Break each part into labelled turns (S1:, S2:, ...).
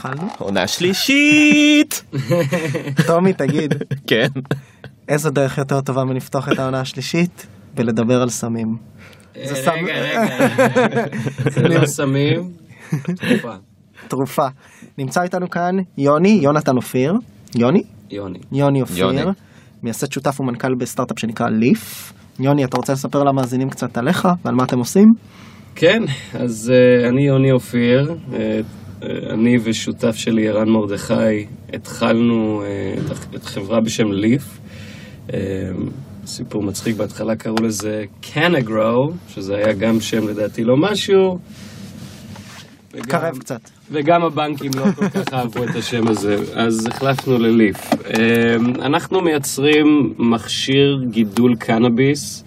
S1: התחלנו?
S2: עונה שלישית!
S1: טומי, תגיד,
S2: כן.
S1: איזו דרך יותר טובה מלפתוח את העונה השלישית? ולדבר על סמים. זה סם-
S3: רגע, רגע, זה לא סמים, תרופה.
S1: תרופה. נמצא איתנו כאן יוני, יונתן אופיר. יוני?
S3: יוני.
S1: יוני אופיר. מייסד שותף ומנכ"ל בסטארט-אפ שנקרא ליף. יוני, אתה רוצה לספר למאזינים קצת עליך ועל מה אתם עושים?
S3: כן, אז אה, אני יוני אופיר, אה, אה, אני ושותף שלי ערן מרדכי התחלנו אה, את חברה בשם ליף. אה, סיפור מצחיק, בהתחלה קראו לזה קנגרו, שזה היה גם שם לדעתי לא משהו. וגם-
S1: קרב קצת.
S3: וגם הבנקים לא כל כך אהבו את השם הזה, אז החלפנו לליף. אנחנו מייצרים מכשיר גידול קנאביס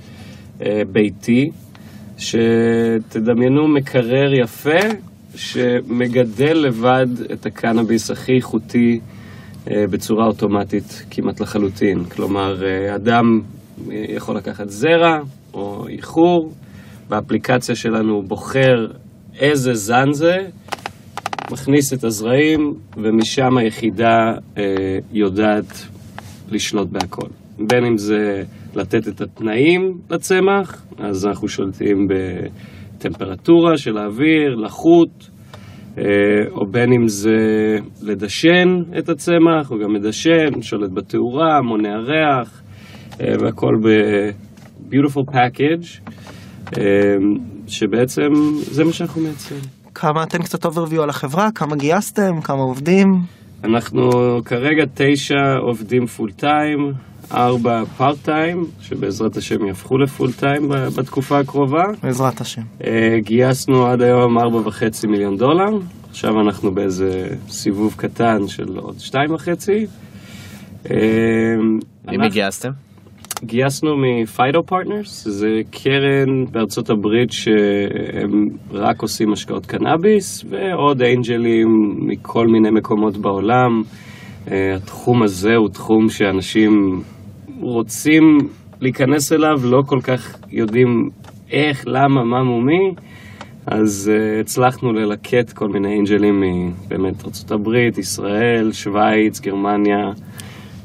S3: אה, ביתי, שתדמיינו מקרר יפה, שמגדל לבד את הקנאביס הכי איכותי אה, בצורה אוטומטית כמעט לחלוטין. כלומר, אה, אדם אה, יכול לקחת זרע או איחור, באפליקציה שלנו הוא בוחר איזה זן זה, מכניס את הזרעים, ומשם היחידה אה, יודעת לשלוט בהכל. בין אם זה לתת את התנאים לצמח, אז אנחנו שולטים בטמפרטורה של האוויר, לחות, אה, או בין אם זה לדשן את הצמח, הוא גם מדשן, שולט בתאורה, מונע ריח, אה, והכל ב-beautiful package, אה, שבעצם זה מה שאנחנו מייצרים.
S1: כמה, תן קצת overview על החברה, כמה גייסתם, כמה עובדים.
S3: אנחנו כרגע תשע עובדים full time, ארבע part time, שבעזרת השם יהפכו ל full time בתקופה הקרובה.
S1: בעזרת השם.
S3: אה, גייסנו עד היום ארבע וחצי מיליון דולר, עכשיו אנחנו באיזה סיבוב קטן של עוד שתיים וחצי. אה,
S2: מי גייסתם?
S3: גייסנו מ Phyto Partners, זה קרן בארצות הברית שהם רק עושים השקעות קנאביס, ועוד אנג'לים מכל מיני מקומות בעולם. אה, התחום הזה הוא תחום שאנשים רוצים להיכנס אליו, לא כל כך יודעים איך, למה, מה מומי. אז uh, הצלחנו ללקט כל מיני אנג'לים מבאמת ארה"ב, ישראל, שווייץ, גרמניה,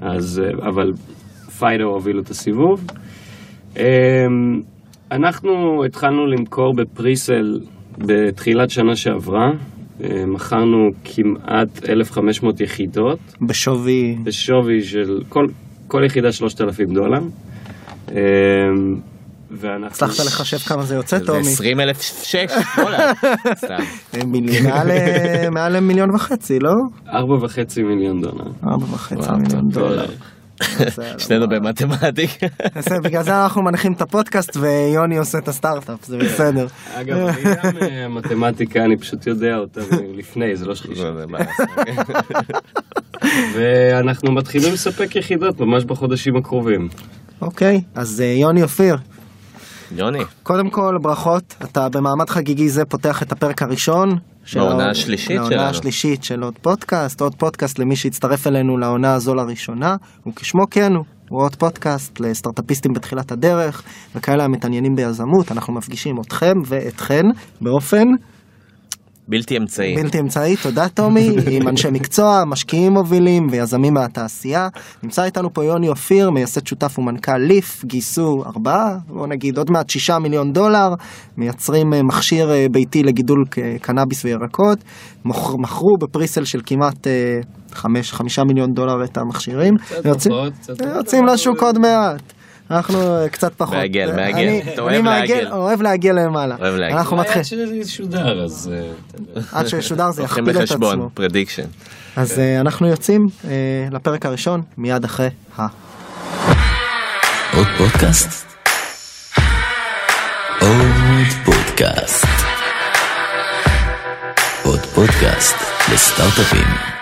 S3: אז, uh, אבל פיידו הובילו את הסיבוב. Um, אנחנו התחלנו למכור בפריסל בתחילת שנה שעברה, uh, מכרנו כמעט 1,500 יחידות
S1: בשווי,
S3: בשווי של כל, כל יחידה 3,000 דולר. Um, ואנחנו...
S1: הצלחת לחשב כמה זה יוצא,
S2: זה
S1: טומי?
S2: 20 אלף שש דולר.
S1: אה, מיליון- מעל, אה, מיליון וחצי, לא?
S3: ארבע וחצי מיליון דולר.
S1: ארבע וחצי מיליון דולר.
S2: שנינו במתמטיקה.
S1: בגלל זה אנחנו מנחים את הפודקאסט ויוני עושה את הסטארט-אפ, זה בסדר.
S3: אגב, אני גם אה, מתמטיקה, אני פשוט יודע אותה לפני, זה לא שחישה.
S2: מה לעשות.
S3: ואנחנו מתחילים לספק יחידות ממש בחודשים הקרובים.
S1: אוקיי, אז אה, יוני אופיר,
S2: יוני,
S1: קודם כל ברכות, אתה במעמד חגיגי זה פותח את הפרק הראשון. העונה-
S2: השלישית שלנו.
S1: השלישית של עוד פודקאסט, עוד פודקאסט למי שהצטרף אלינו לעונה הזו לראשונה, וכשמו כן הוא. הוא עוד פודקאסט לסטארטאפיסטים בתחילת הדרך, וכאלה המתעניינים ביזמות, אנחנו מפגישים אתכם ואתכן באופן
S2: בלתי אמצעי.
S1: בלתי אמצעי, תודה טומי, עם אנשי מקצוע, משקיעים מובילים ויזמים מהתעשייה. נמצא איתנו פה יוני אופיר, מייסד שותף ומנכ"ל ליף, גייסו ארבעה, בוא נגיד עוד מעט שישה מיליון דולר, מייצרים אה, מכשיר אה, ביתי לגידול ק- קנאביס וירקות, מוכר- מכרו בפריסל של כמעט אה, חמש, חמישה מיליון דולר את המכשירים,
S3: קצת פחות,
S1: יוצאים לשוק עוד מעט. אנחנו אה, קצת פחות.
S2: מעגל,
S1: אה,
S2: מעגל.
S1: אני-
S2: אתה
S1: אני
S2: אוהב
S1: מעגל. אוהב להגיע למעלה.
S2: אוהב להגיע.
S1: אנחנו
S3: עד
S1: מתחילים,
S3: שזה ישודר, אז... אה.
S1: עד שישודר זה יכפיל את
S2: בחשבון,
S1: עצמו.
S2: פרדיקשן.
S1: אז אה, אנחנו יוצאים אה, לפרק הראשון מיד אחרי ה...
S4: עוד פודקאסט? עוד פודקאסט. עוד פודקאסט לסטארט-אפים.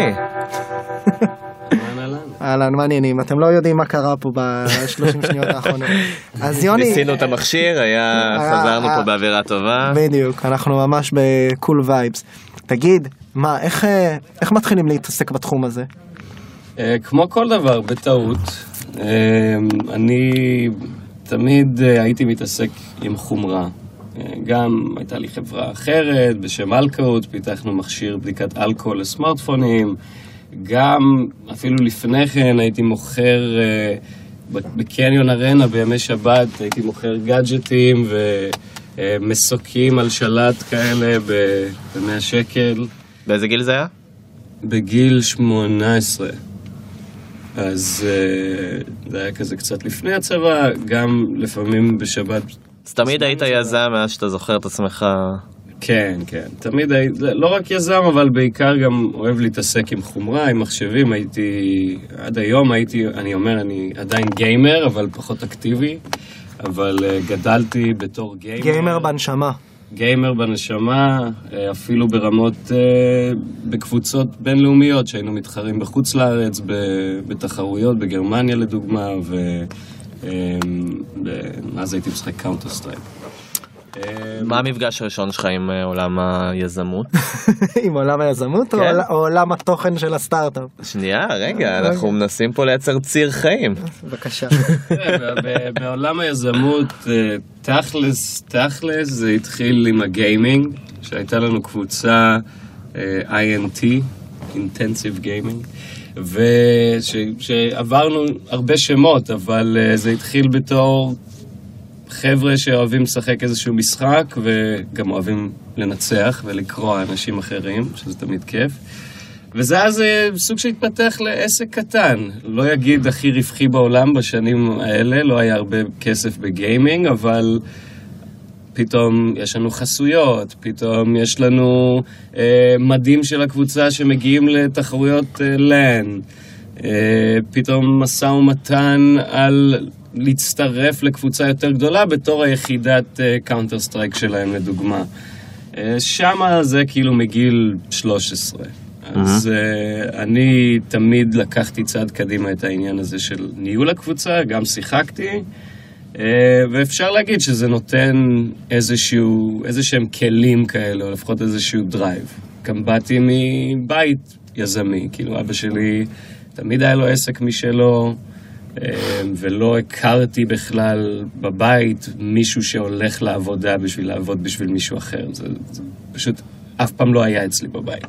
S2: יוני.
S3: אהלן,
S1: מה העניינים? אתם לא יודעים מה קרה פה ב-30 שניות האחרונות. אז יוני...
S2: ניסינו את המכשיר, היה,
S1: היה-
S2: חזרנו
S1: היה-
S2: פה באווירה טובה.
S1: בדיוק, אנחנו ממש בקול וייבס. תגיד, מה, איך, אה, איך מתחילים להתעסק בתחום הזה?
S3: אה, כמו כל דבר, בטעות. אה, אני תמיד אה, הייתי מתעסק עם חומרה. גם הייתה לי חברה אחרת בשם אלקאות, פיתחנו מכשיר בדיקת אלכוהול לסמארטפונים. גם, אפילו לפני כן, הייתי מוכר אה, בקניון ארנה בימי שבת, הייתי מוכר גאדג'טים ומסוקים על שלט כאלה ב-100 שקל.
S2: באיזה גיל זה היה?
S3: בגיל 18. אז אה, זה היה כזה קצת לפני הצבא, גם לפעמים בשבת.
S2: אז תמיד היית יזם מאז שאתה זוכר את עצמך.
S3: כן, כן. תמיד הייתי, לא רק יזם, אבל בעיקר גם אוהב להתעסק עם חומרה, עם מחשבים. הייתי, עד היום הייתי, אני אומר, אני עדיין גיימר, אבל פחות אקטיבי. אבל אה, גדלתי בתור גיימר.
S1: גיימר בנשמה.
S3: גיימר בנשמה, אה, אפילו ברמות, אה, בקבוצות בינלאומיות שהיינו מתחרים בחוץ לארץ, בתחרויות, בגרמניה לדוגמה, ואז הייתי משחק Counter Strike.
S2: מה המפגש הראשון שלך עם אה, עולם היזמות?
S1: עם עולם היזמות או
S2: כן.
S1: או עולם התוכן של הסטארט-אפ?
S2: שנייה, רגע, אנחנו מנסים פה לייצר ציר חיים.
S1: בבקשה.
S3: ב- בעולם היזמות, אה, תכלס, תכלס זה התחיל עם הגיימינג, שהייתה לנו קבוצה אה, INT, Intensive Gaming, ושעברנו הרבה שמות, אבל אה, זה התחיל בתור חבר'ה שאוהבים לשחק איזשהו משחק, וגם אוהבים לנצח ולקרוע אנשים אחרים, שזה תמיד כיף. וזה אז סוג שהתפתח לעסק קטן. לא יגיד הכי רווחי בעולם בשנים האלה, לא היה הרבה כסף בגיימינג, אבל פתאום יש לנו חסויות, פתאום יש לנו אה, מדים של הקבוצה שמגיעים לתחרויות אה, LAN, אה, פתאום משא ומתן על להצטרף לקבוצה יותר גדולה בתור היחידת Counter Strike שלהם לדוגמה. אה, שמה זה כאילו מגיל 13. אז אה, אני תמיד לקחתי צעד קדימה את העניין הזה של ניהול הקבוצה, גם שיחקתי, ואפשר להגיד שזה נותן איזשהו, איזה שהם כלים כאלה, או לפחות איזשהו drive. גם באתי מבית יזמי, כאילו אבא שלי תמיד היה לו עסק משלו, אה, ולא הכרתי בכלל בבית מישהו שהולך לעבודה בשביל לעבוד בשביל מישהו אחר. זה, זה פשוט אף פעם לא היה אצלי בבית.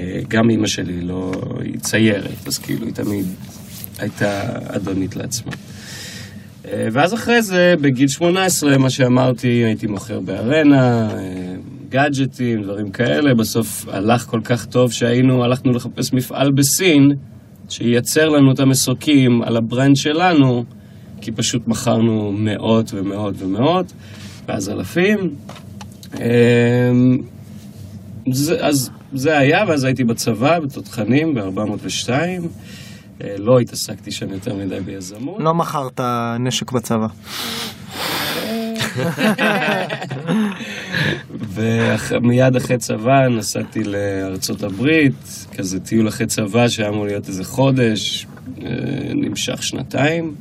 S3: אה, גם אימא שלי לא, היא ציירת, אז כאילו היא תמיד הייתה אדונית לעצמה. אה, ואז אחרי זה, בגיל 18, מה שאמרתי, הייתי מוכר בארנה, אה, גאדג'טים, דברים כאלה. בסוף הלך כל כך טוב שהיינו, הלכנו לחפש מפעל בסין, שייצר לנו את המסוקים על ה brand שלנו, כי פשוט מכרנו מאות ומאות ומאות, ואז אלפים. אה, זה, אז זה היה, ואז הייתי בצבא, בתותחנים, ב-402. לא התעסקתי שם יותר מדי ביזמות.
S1: לא מכרת נשק בצבא.
S3: ומיד אחרי צבא נסעתי לארצות הברית, כזה טיול אחרי צבא שהיה אמור להיות איזה חודש, אה, נמשך שנתיים.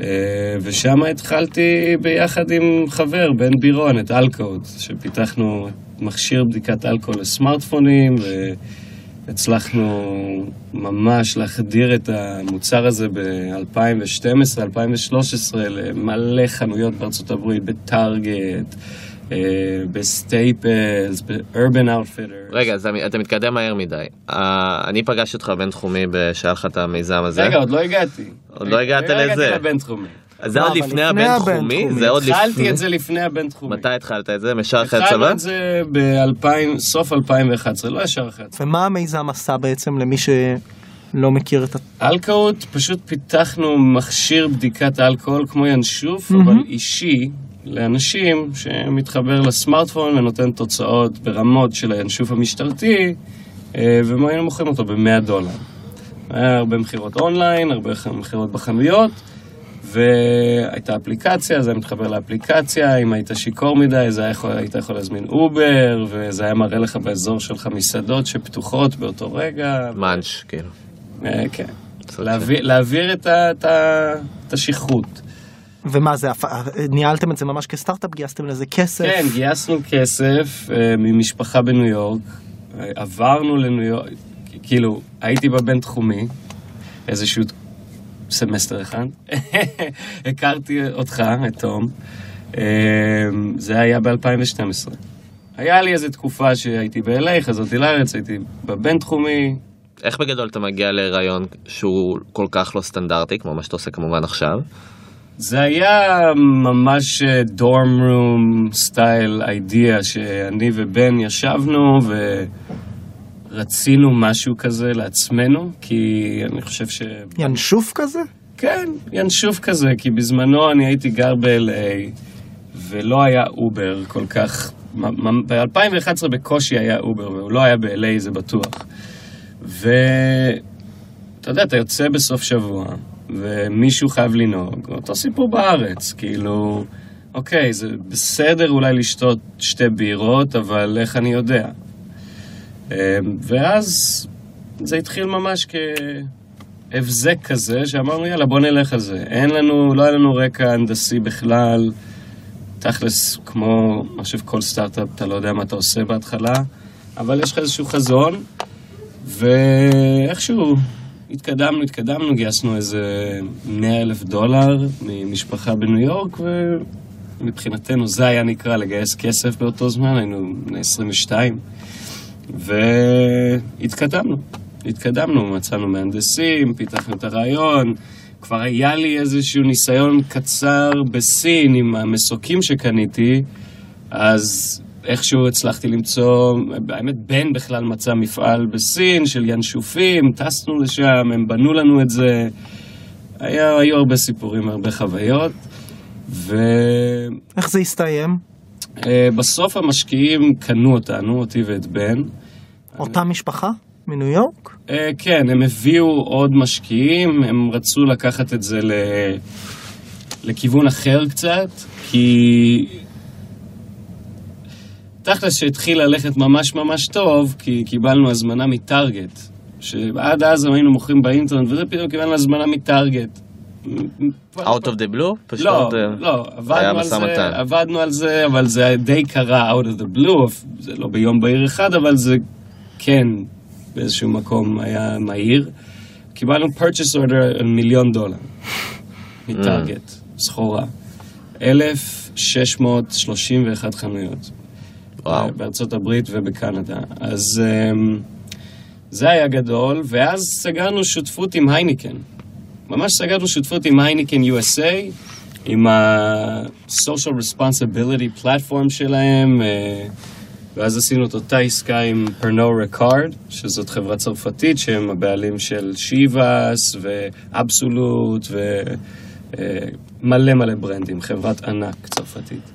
S3: אה, ושם התחלתי ביחד עם חבר, בן בירון, את Alcohoot, שפיתחנו מכשיר בדיקת אלכוהול לסמארטפונים, והצלחנו ממש להחדיר את המוצר הזה ב-2012-2013 למלא חנויות בארצות הברית, ב Target, אה, ב Staples, ב Urban Outfitter.
S2: רגע, אז אתה מתקדם מהר מדי. אה, אני פגשתי אותך בבינתחומי שהיה לך את המיזם הזה.
S3: רגע, עוד לא הגעתי.
S2: עוד לא הגעת
S3: לא
S2: לזה.
S3: הגעתי לבינתחומי.
S2: זה
S1: לא,
S2: עוד לפני הבינתחומי? זה עוד
S3: התחלתי
S2: לפני...
S3: את זה לפני הבינתחומי.
S2: מתי התחלת את זה? מישר אחרי
S3: התחלנו
S2: הצבא?
S3: את זה בסוף 2011, לא ישר אחרי הצבא.
S1: ומה המיזם עשה בעצם למי שלא מכיר את ה...
S3: אלכוהות, פשוט פיתחנו מכשיר בדיקת אלכוהול כמו ינשוף, אבל אישי, לאנשים שמתחבר לסמארטפון ונותן תוצאות ברמות של הינשוף המשטרתי, אה, והיינו מוכרים אותו ב-100 דולר. היה הרבה מכירות אונליין, הרבה מכירות בחנויות, והייתה אפליקציה, אז היה מתחבר לאפליקציה, אם היית שיכור מדי, אז היה יכול, היית יכול להזמין Uber, וזה היה מראה לך באזור שלך מסעדות שפתוחות באותו רגע.
S2: munch, כאילו.
S3: אה, כן. להעביר, להעביר את, ה, את, ה, את השכרות.
S1: ומה זה, ניהלתם את זה ממש כסטארט-אפ? גייסתם לזה כסף?
S3: כן, גייסנו כסף אה, ממשפחה בניו יורק, אה, עברנו לניו יורק, כאילו, הייתי בבינתחומי, איזשהו סמסטר אחד, הכרתי אותך, את תום, אה, זה היה ב-2012. היה לי איזו תקופה שהייתי ב-LA, חזרתי לארץ, הייתי בבינתחומי,
S2: איך בגדול אתה מגיע להיריון שהוא כל כך לא סטנדרטי, כמו מה שאתה עושה כמובן עכשיו?
S3: זה היה ממש dorm room style idea שאני ובן ישבנו ורצינו משהו כזה לעצמנו, כי אני חושב ש...
S1: ינשוף כזה?
S3: כן, ינשוף כזה, כי בזמנו אני הייתי גר ב-LA ולא היה Uber כל כך... ב-2011 בקושי היה Uber, והוא לא היה ב-LA, זה בטוח. ואתה יודע, אתה יוצא בסוף שבוע, ומישהו חייב לנהוג, אותו סיפור בארץ, כאילו, אוקיי, זה בסדר אולי לשתות שתי בירות, אבל איך אני יודע? אמ, ואז זה התחיל ממש כהבזק כזה, שאמרנו, יאללה, בוא נלך על זה. אין לנו, לא היה לנו רקע הנדסי בכלל. תכלס, כמו, אני חושב, כל סטארט-אפ, אתה לא יודע מה אתה עושה בהתחלה, אבל יש לך איזשהו חזון, ואיכשהו התקדמנו, התקדמנו, גייסנו איזה 100 אלף דולר ממשפחה בניו יורק, ומבחינתנו זה היה נקרא לגייס כסף באותו זמן, היינו בני 22, והתקדמנו. התקדמנו, מצאנו מהנדסים, פיתחנו את הרעיון, כבר היה לי איזשהו ניסיון קצר בסין עם המסוקים שקניתי, אז איכשהו הצלחתי למצוא, האמת בן בכלל מצא מפעל בסין של ינשופים, טסנו לשם, הם בנו לנו את זה. היה, היו הרבה סיפורים, הרבה חוויות. ו...
S1: איך זה הסתיים?
S3: Uh, בסוף המשקיעים קנו אותנו, אותי ואת בן.
S1: אותה. משפחה? מניו יורק?
S3: Uh, כן, הם הביאו עוד משקיעים, הם רצו לקחת את זה ל... לכיוון אחר קצת, כי תכל'ס שהתחיל ללכת ממש ממש טוב, כי קיבלנו הזמנה מטארגט. שעד אז היינו מוכרים באינטרנט, וזה פתאום קיבלנו הזמנה מטארגט.
S2: Out of the blue? פשוט
S3: לא, לא, עבדנו על, זה,
S2: מתן.
S3: עבדנו על זה, אבל זה די קרה out of the blue, זה לא ביום בהיר אחד, אבל זה כן באיזשהו מקום היה מהיר. קיבלנו purchase order על מיליון דולר מטארגט, סחורה. 1,631 חנויות.
S2: וואו.
S3: בארצות הברית ובקנדה. אז um, זה היה גדול, ואז סגרנו שותפות עם הייניקן. ממש סגרנו שותפות עם הייניקן USA, עם ה-social responsibility platform שלהם, אה, ואז עשינו את אותה עסקה עם פרנו רקארד, שזאת חברה צרפתית שהם הבעלים של שיבאס ואבסולוט ומלא מלא ברנדים, חברת ענק צרפתית.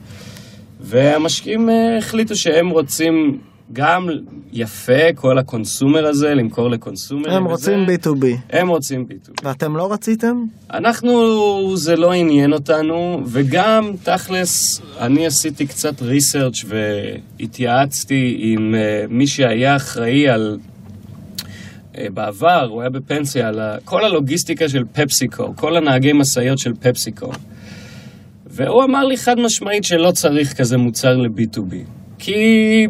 S3: והמשקיעים אה, החליטו שהם רוצים גם יפה, כל הקונסומר הזה, למכור לקונסומרים.
S1: הם
S3: וזה.
S1: רוצים B2B.
S3: הם רוצים B2B.
S1: ואתם לא רציתם?
S3: אנחנו, זה לא עניין אותנו, וגם, תכלס, אני עשיתי קצת ריסרצ' והתייעצתי עם uh, מי שהיה אחראי על... Uh, בעבר, הוא היה בפנסיה, על ה- כל הלוגיסטיקה של פפסיקו, כל הנהגי משאיות של פפסיקו. והוא אמר לי חד משמעית שלא צריך כזה מוצר ל-B2B. כי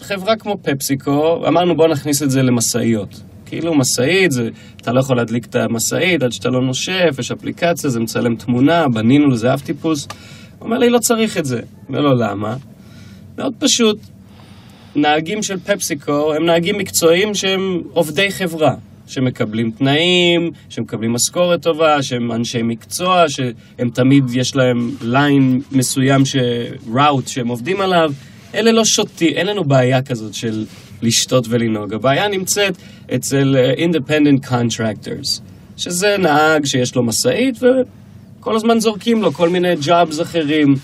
S3: חברה כמו פפסיקו, אמרנו בוא נכניס את זה למשאיות. כאילו משאית, זה, אתה לא יכול להדליק את המשאית עד שאתה לא נושף, יש אפליקציה, זה מצלם תמונה, בנינו לזה אב טיפוס. הוא אומר לי, לא צריך את זה. אומר לו, למה? מאוד פשוט, נהגים של פפסיקו הם נהגים מקצועיים שהם עובדי חברה. שמקבלים תנאים, שמקבלים משכורת טובה, שהם אנשי מקצוע, שהם תמיד יש להם ליין מסוים. ראוט שהם עובדים עליו. אלה לא שותים, אין לנו בעיה כזאת של לשתות ולנהוג. הבעיה נמצאת אצל אה, independent contractors, שזה נהג שיש לו משאית וכל הזמן זורקים לו כל מיני ג'אבס אחרים.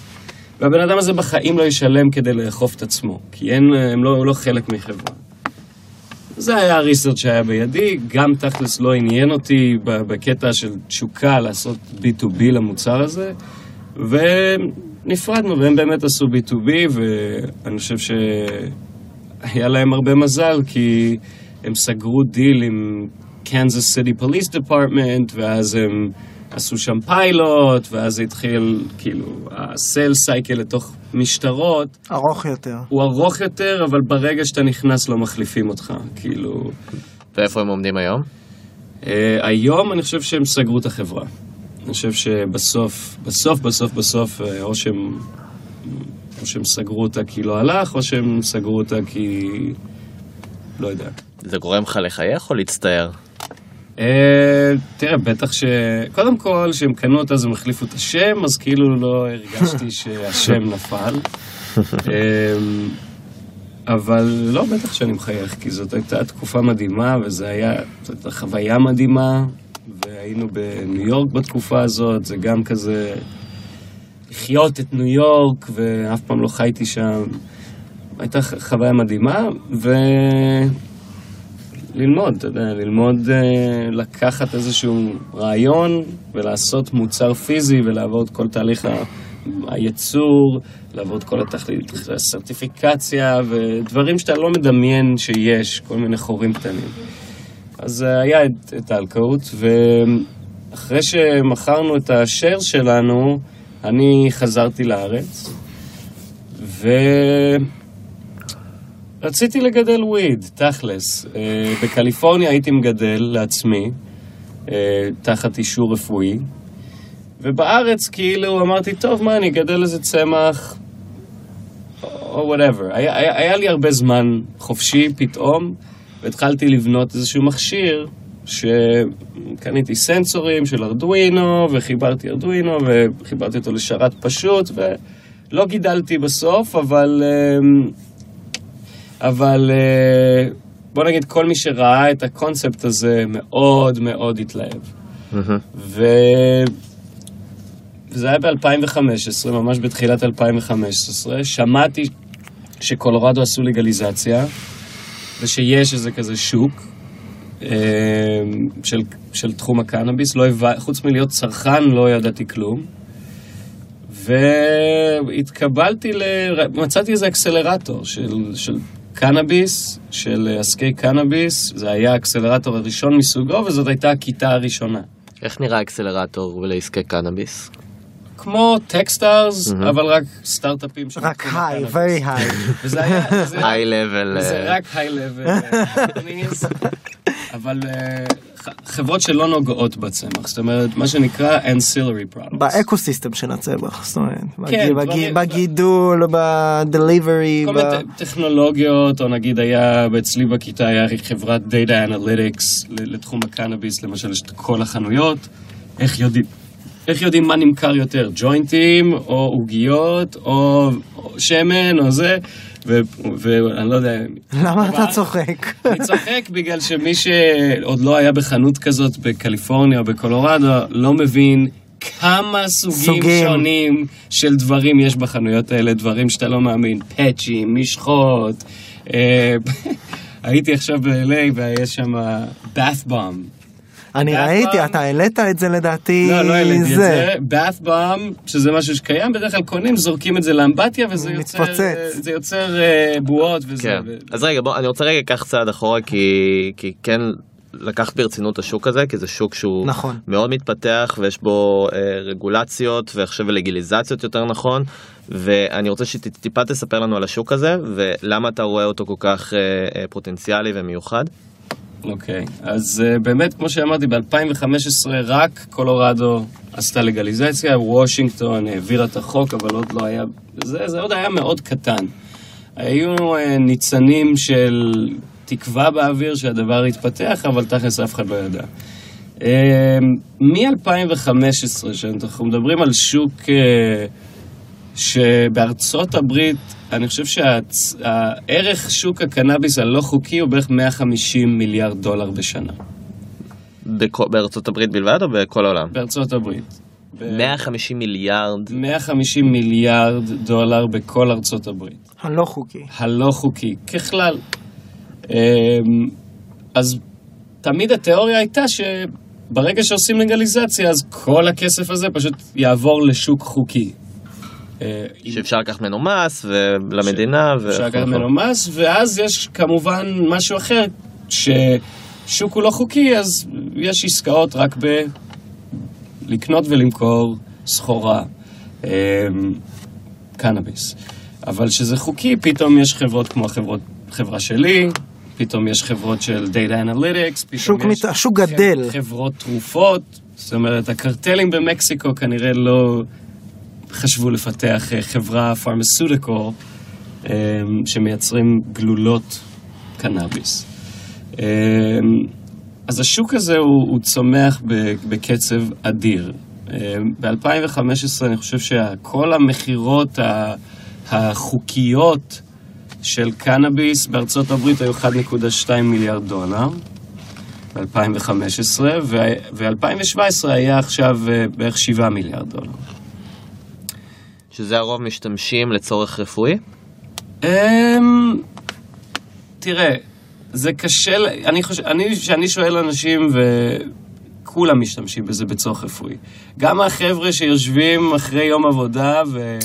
S3: והבן אדם הזה בחיים לא ישלם כדי לאכוף את עצמו, כי אין, הם לא, הוא לא חלק מחברה. זה היה הריסרצ' שהיה בידי, גם תכלס לא עניין אותי בקטע של תשוקה לעשות B2B למוצר הזה, ונפרדנו, והם באמת עשו B2B, ואני חושב שהיה להם הרבה מזל, כי הם סגרו דיל עם Kansas City Police Department, ואז הם עשו שם פיילוט, ואז התחיל, כאילו, ה sales cycle לתוך משטרות.
S1: ארוך יותר.
S3: הוא ארוך יותר, אבל ברגע שאתה נכנס לא מחליפים אותך, כאילו...
S2: ואיפה הם עומדים היום?
S3: Uh, היום אני חושב שהם סגרו את החברה. אני חושב שבסוף, בסוף, בסוף, בסוף, uh, או שהם, או שהם סגרו אותה כי לא הלך, או שהם סגרו אותה כי... לא יודע.
S2: זה גורם לך לחייך או להצטער?
S3: Uh, תראה, בטח ש... קודם כל, כשהם קנו אותה אז הם החליפו את השם, אז כאילו לא הרגשתי שהשם נפל. Uh, אבל לא, בטח שאני מחייך, כי זאת הייתה תקופה מדהימה, זאת הייתה חוויה מדהימה, והיינו בניו יורק בתקופה הזאת, זה גם כזה לחיות את ניו יורק, ואף פעם לא חייתי שם. הייתה חוויה מדהימה, וללמוד, אתה יודע, ללמוד אה, לקחת איזשהו רעיון ולעשות מוצר פיזי ולעבור את כל תהליך ה... הייצור, לעבור את כל התכלית, הסרטיפיקציה ודברים שאתה לא מדמיין שיש, כל מיני חורים קטנים. אז היה את, את האלקאות, ואחרי שמכרנו את השאר שלנו, אני חזרתי לארץ, ורציתי לגדל וויד, תכלס. אה, בקליפורניה הייתי מגדל לעצמי, אה, תחת אישור רפואי. ובארץ כאילו אמרתי, טוב, מה, אני אגדל איזה צמח, או וואטאבר. היה, היה, היה לי הרבה זמן חופשי פתאום, והתחלתי לבנות איזשהו מכשיר, שקניתי סנסורים של ארדואינו, וחיברתי ארדואינו, וחיברתי אותו לשרת פשוט, ולא גידלתי בסוף, אבל... אמ, אבל אה, בוא נגיד, כל מי שראה את הקונספט הזה מאוד מאוד התלהב. ו... וזה היה ב-2015, ממש בתחילת 2015, שמעתי שקולורדו עשו לגליזציה, ושיש איזה כזה שוק אה, של, של תחום הקנאביס, לא הבא, חוץ מלהיות צרכן לא ידעתי כלום. והתקבלתי, ל... מצאתי איזה אקסלרטור של, של קנאביס, של עסקי קנאביס, זה היה האקסלרטור הראשון מסוגו, וזאת הייתה הכיתה הראשונה.
S2: איך נראה אקסלרטור לעסקי קנאביס?
S3: כמו Techstars, mm-hmm. אבל רק סטארט-אפים.
S1: רק high, very high.
S3: וזה היה...
S2: high level.
S3: זה רק high level. אבל אה, חברות שלא נוגעות בצמח, זאת אומרת, מה שנקרא ancillary products.
S1: ב ecosystem של הצמח, זאת אומרת, כן, בגידול, בדליברי.
S3: כל מיני טכנולוגיות, או נגיד היה, אצלי בכיתה היה חברת Data Analytics לתחום הקנאביס, למשל יש את כל החנויות, איך יודעים. איך יודעים מה נמכר יותר, ג'וינטים, או עוגיות, או, שמן, או זה, ואני לא יודע...
S1: למה אתה צוחק?
S3: אני צוחק בגלל שמי שעוד לא היה בחנות כזאת בקליפורניה או בקולורדו, לא מבין כמה סוגים, סוגים שונים של דברים יש בחנויות האלה, דברים שאתה לא מאמין, פאצ'ים, משחות. אה, הייתי עכשיו ב-LA ויש שם bath bomb.
S1: אני ראיתי, אתה העלית את זה לדעתי.
S3: לא, לא העליתי את זה. bath bomb, שזה משהו שקיים, בדרך כלל קונים, זורקים את זה לאמבטיה, וזה יוצר, זה יוצר uh, בועות וזה.
S2: כן. אז רגע, בוא, אני רוצה רגע לקח צעד אחורה, כי, כי כן לקחת ברצינות השוק הזה, כי זה שוק שהוא
S1: נכון.
S2: מאוד מתפתח, ויש בו אה, רגולציות, ועכשיו לגיליזציות יותר נכון, ואני רוצה שטיפה תספר לנו על השוק הזה, ולמה אתה רואה אותו כל כך אה, אה, פוטנציאלי ומיוחד.
S3: אוקיי, okay. אז uh, באמת, כמו שאמרתי, ב-2015 רק קולורדו עשתה לגליזציה, וושינגטון העבירה את החוק, אבל עוד לא היה, זה, זה עוד היה מאוד קטן. היו uh, ניצנים של תקווה באוויר שהדבר יתפתח, אבל תכלס אף אחד לא ידע. Uh, מ-2015, שאנחנו מדברים על שוק uh, שבארצות הברית אני חושב שהערך שוק הקנאביס הלא חוקי הוא בערך 150 מיליארד דולר בשנה.
S2: בארצות הברית בלבד או בכל העולם?
S3: בארצות הברית.
S2: 150 מיליארד.
S3: 150 מיליארד דולר בכל ארצות הברית.
S1: הלא חוקי.
S3: הלא חוקי, ככלל. אמ, אז תמיד התיאוריה הייתה שברגע שעושים לגליזציה, אז כל הכסף הזה פשוט יעבור לשוק חוקי.
S2: אה, שאפשר לקחת ממנו מס למדינה.
S3: אפשר לקחת ממנו מס, ואז יש כמובן משהו אחר, ששוק הוא לא חוקי, אז יש עסקאות רק לקנות ולמכור סחורה, קנאביס. אבל כשזה חוקי, פתאום יש חברות כמו החברות, חברה שלי, פתאום יש חברות של Data Analytics, פתאום
S1: שוק
S3: יש
S1: מת- השוק גדל.
S3: חברות תרופות, זאת אומרת, הקרטלים במקסיקו כנראה לא חשבו לפתח אה, חברה פרמסודיקל שמייצרים גלולות קנאביס. אה, אז השוק הזה הוא, הוא צומח בקצב אדיר. ב-2015 אני חושב שכל המכירות החוקיות של קנאביס בארצות הברית היו 1.2 מיליארד דולר ב-2015, ו-2017 היה עכשיו אה, בערך 7 מיליארד דולר.
S2: שזה הרוב משתמשים לצורך רפואי?
S3: אמ, תראה, זה קשה, אני חושב, אני, כשאני שואל אנשים וכולם משתמשים בזה בצורך רפואי. גם החבר'ה שיושבים אחרי יום עבודה ו...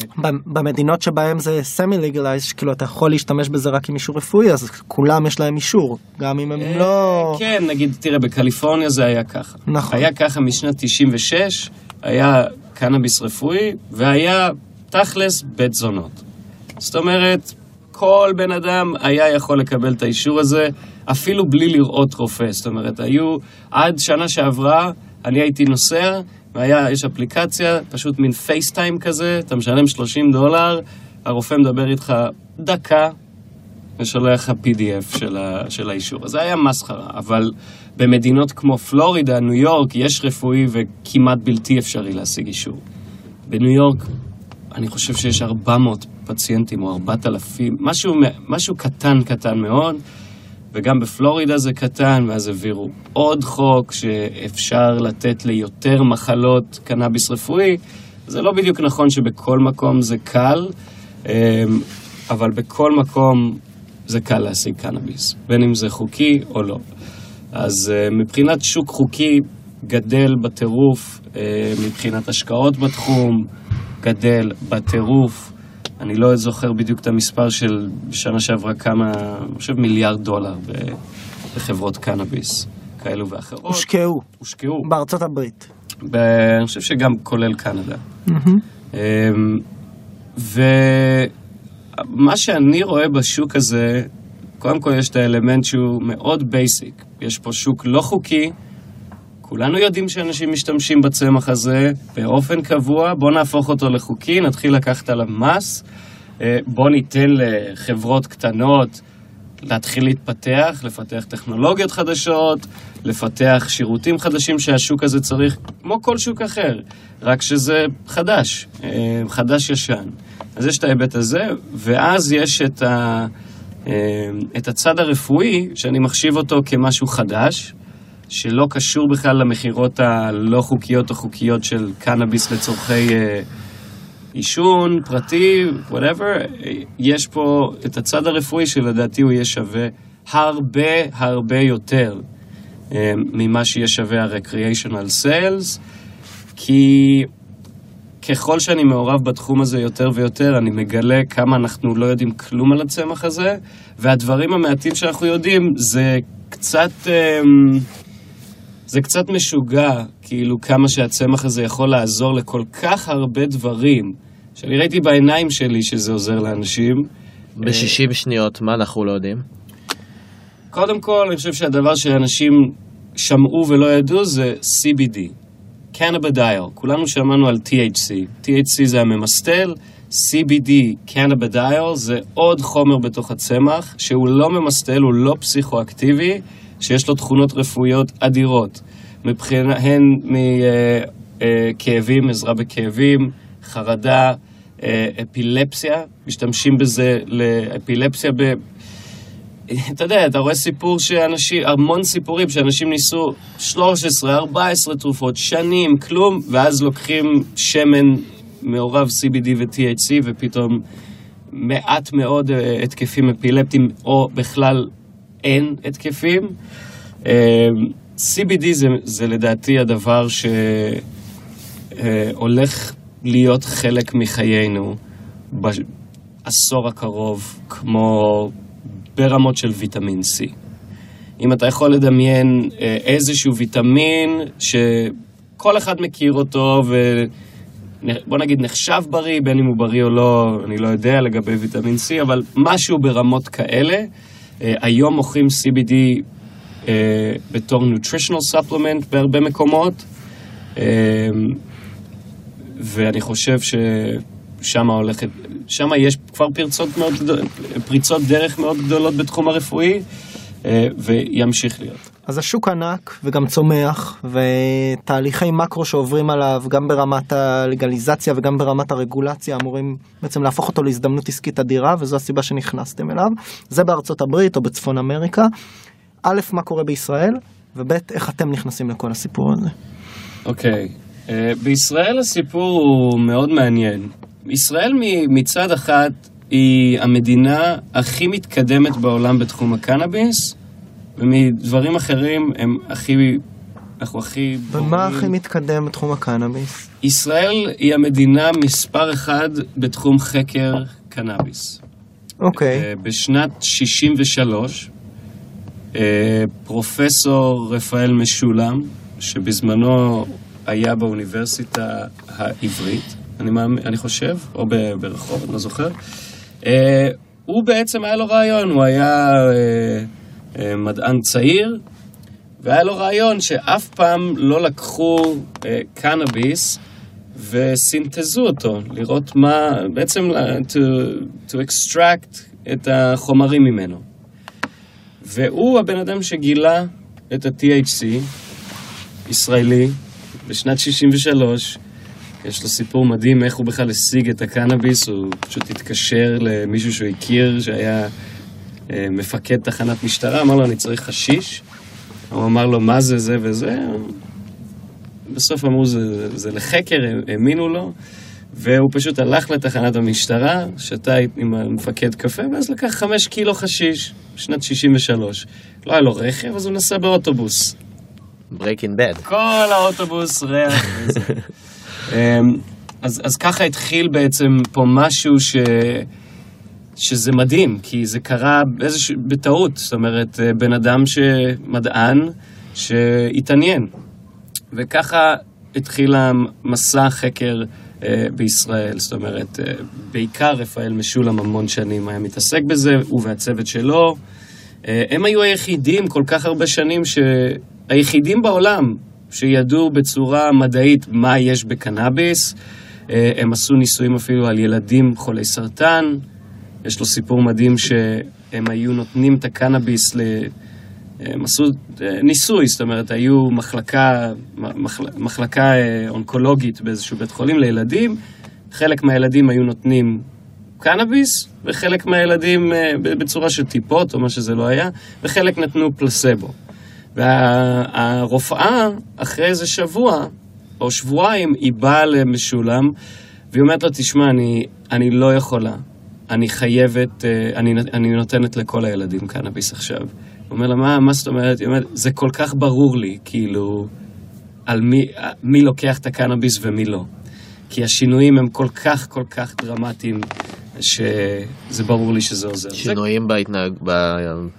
S1: במדינות שבהם זה סמי ליגלייז, כאילו אתה יכול להשתמש בזה רק עם אישור רפואי, אז כולם יש להם אישור, גם אם הם לא...
S3: כן, נגיד, תראה, בקליפורניה זה היה ככה.
S1: נכון.
S3: היה ככה משנת 96, היה קנאביס רפואי, והיה תכלס בית זונות. זאת אומרת, כל בן אדם היה יכול לקבל את האישור הזה, אפילו בלי לראות רופא. זאת אומרת, היו, עד שנה שעברה, אני הייתי נוסע, והיה, יש אפליקציה, פשוט מין פייסטיים כזה, אתה משלם 30 דולר, הרופא מדבר איתך דקה, ושולח לך PDF של, ה, של האישור. אז זה היה מסחרה, אבל במדינות כמו פלורידה, ניו יורק, יש רפואי וכמעט בלתי אפשרי להשיג אישור. בניו יורק, אני חושב שיש 400 פציינטים או 4,000, משהו, משהו קטן קטן מאוד, וגם בפלורידה זה קטן, ואז העבירו עוד חוק שאפשר לתת ליותר מחלות קנאביס רפואי. זה לא בדיוק נכון שבכל מקום זה קל, אמ, אבל בכל מקום זה קל להשיג קנאביס, בין אם זה חוקי או לא. אז אה, מבחינת שוק חוקי גדל בטירוף, אה, מבחינת השקעות בתחום גדל בטירוף. אני לא זוכר בדיוק את המספר של שנה שעברה כמה, אני חושב מיליארד דולר בחברות קנאביס כאלו ואחרות.
S1: הושקעו
S3: הושקעו.
S1: בארצות הברית.
S3: ב- אני חושב שגם כולל קנדה. אמ, ומה שאני רואה בשוק הזה, קודם כל יש את האלמנט שהוא מאוד basic. יש פה שוק לא חוקי, כולנו יודעים שאנשים משתמשים בצמח הזה באופן קבוע, בואו נהפוך אותו לחוקי, נתחיל לקחת עליו מס, אה, בואו ניתן לחברות קטנות להתחיל להתפתח, לפתח טכנולוגיות חדשות, לפתח שירותים חדשים שהשוק הזה צריך, כמו כל שוק אחר, רק שזה חדש, אה, חדש-ישן. אז יש את ההיבט הזה, ואז יש את, ה, אה, את הצד הרפואי, שאני מחשיב אותו כמשהו חדש, שלא קשור בכלל למכירות הלא חוקיות או חוקיות של קנאביס לצורכי אה, עישון, פרטי, אה, יש פה את הצד הרפואי שלדעתי הוא יהיה שווה הרבה הרבה יותר אה, ממה שיהיה שווה ה-recreational sales, כי ככל שאני מעורב בתחום הזה יותר ויותר, אני מגלה כמה אנחנו לא יודעים כלום על הצמח הזה, והדברים המעטים שאנחנו יודעים זה קצת... אה, זה קצת משוגע, כאילו, כמה שהצמח הזה יכול לעזור לכל כך הרבה דברים, שאני ראיתי בעיניים שלי שזה עוזר לאנשים.
S2: ב-60 שניות, מה אנחנו לא יודעים?
S3: קודם כל, אני חושב שהדבר שאנשים שמעו ולא ידעו זה CBD, קנבדייל. כולנו שמענו על THC. THC זה הממסטל, CBD, קנבדייל, זה עוד חומר בתוך הצמח, שהוא לא ממסטל, הוא לא פסיכואקטיבי, שיש לו תכונות רפואיות אדירות. מבחינה, הן מכאבים, עזרה בכאבים, חרדה, אה, אפילפסיה, משתמשים בזה לאפילפסיה ב... אתה יודע, אתה רואה סיפור שאנשים, המון סיפורים שאנשים ניסו 13, 14 תרופות, שנים, כלום, ואז לוקחים שמן מעורב CBD ו-THC ופתאום מעט מאוד אה, התקפים אפילפטיים, או בכלל אין התקפים. אה, CBD זה, זה לדעתי הדבר שהולך להיות חלק מחיינו בעשור הקרוב, כמו ברמות של ויטמין C. אם אתה יכול לדמיין אה, איזשהו ויטמין כל אחד מכיר אותו, ובוא נגיד נחשב בריא, בין אם הוא בריא או לא, אני לא יודע לגבי ויטמין C, אבל משהו ברמות כאלה. אה, היום מוכרים CBD אה, בתור nutritional supplement בהרבה מקומות, אה, ואני חושב ששם הולכת, שם יש כבר פרצות מאוד, פריצות דרך מאוד גדולות בתחום הרפואי, אה, וימשיך להיות.
S1: אז השוק ענק וגם צומח, ותהליכי מקרו שעוברים עליו גם ברמת הלגליזציה וגם ברמת הרגולציה אמורים בעצם להפוך אותו להזדמנות עסקית אדירה, וזו הסיבה שנכנסתם אליו. זה בארצות הברית או בצפון אמריקה. א', מה קורה בישראל, וב', איך אתם נכנסים לכל הסיפור הזה.
S3: אוקיי, אה, בישראל הסיפור הוא מאוד מעניין. ישראל מצד אחד היא המדינה הכי מתקדמת בעולם בתחום הקנאביס, ומדברים אחרים הם הכי... אנחנו הכי...
S1: ומה. הכי מתקדם בתחום הקנאביס?
S3: ישראל היא המדינה מספר אחד בתחום חקר קנאביס.
S1: אוקיי,
S3: אה, בשנת 63, אה, פרופסור רפאל משולם, שבזמנו היה באוניברסיטה העברית, אני, מאמין, אני חושב, או ברחוב, אני לא זוכר, אה, הוא בעצם היה לו רעיון, הוא היה מדען צעיר, והיה לו רעיון שאף פעם לא לקחו אה, קנאביס וסינתזו אותו, לראות מה, בעצם ל- to, to extract את החומרים ממנו. והוא הבן אדם שגילה את ה-THC, ישראלי, בשנת 63. יש לו סיפור מדהים איך הוא בכלל השיג את הקנאביס, הוא פשוט התקשר למישהו שהוא הכיר, שהיה אה, מפקד תחנת משטרה, אמר לו, אני צריך חשיש. הוא אמר לו, מה זה, זה וזה? בסוף אמרו, זה, זה לחקר, האמינו לו, והוא פשוט הלך לתחנת המשטרה, שתה עם המפקד קפה, ואז לקח חמש קילו חשיש, בשנת 63. לא היה לו רכב, אז הוא נסע באוטובוס.
S2: Breaking bad.
S3: כל האוטובוס ריח. וזה. אמ, אז, אז ככה התחיל בעצם פה משהו ש... שזה מדהים, כי זה קרה באיזוש... בטעות, זאת אומרת, אה, בן אדם שמדען שהתעניין. וככה התחיל המסע חקר אה, בישראל, זאת אומרת, אה, בעיקר רפאל משולם המון שנים היה מתעסק בזה, הוא והצוות שלו. אה, הם היו היחידים כל כך הרבה שנים, ש... היחידים בעולם שידעו בצורה מדעית מה יש בקנאביס. אה, הם עשו ניסויים אפילו על ילדים חולי סרטן. יש לו סיפור מדהים שהם היו נותנים את הקנאביס ל... הם עשו אה, ניסוי, זאת אומרת, היו מחלקה, מחל, מחלקה אה, אונקולוגית באיזשהו בית חולים לילדים, חלק מהילדים היו נותנים קנאביס, וחלק מהילדים אה, בצורה של טיפות, או מה שזה לא היה, וחלק נתנו פלסבו. והרופאה, אחרי איזה שבוע, או שבועיים, היא באה למשולם, והיא אומרת לו, תשמע, אני, אני לא יכולה. אני חייבת, אה, אני, אני נותנת לכל הילדים קנאביס עכשיו. הוא אומר לה, מה, מה זאת אומרת? היא אומרת, זה כל כך ברור לי, כאילו, על מי, מי לוקח את הקנאביס ומי לא. כי השינויים הם כל כך כל כך דרמטיים, שזה ברור לי שזה עוזר.
S2: שינויים בהתנהג...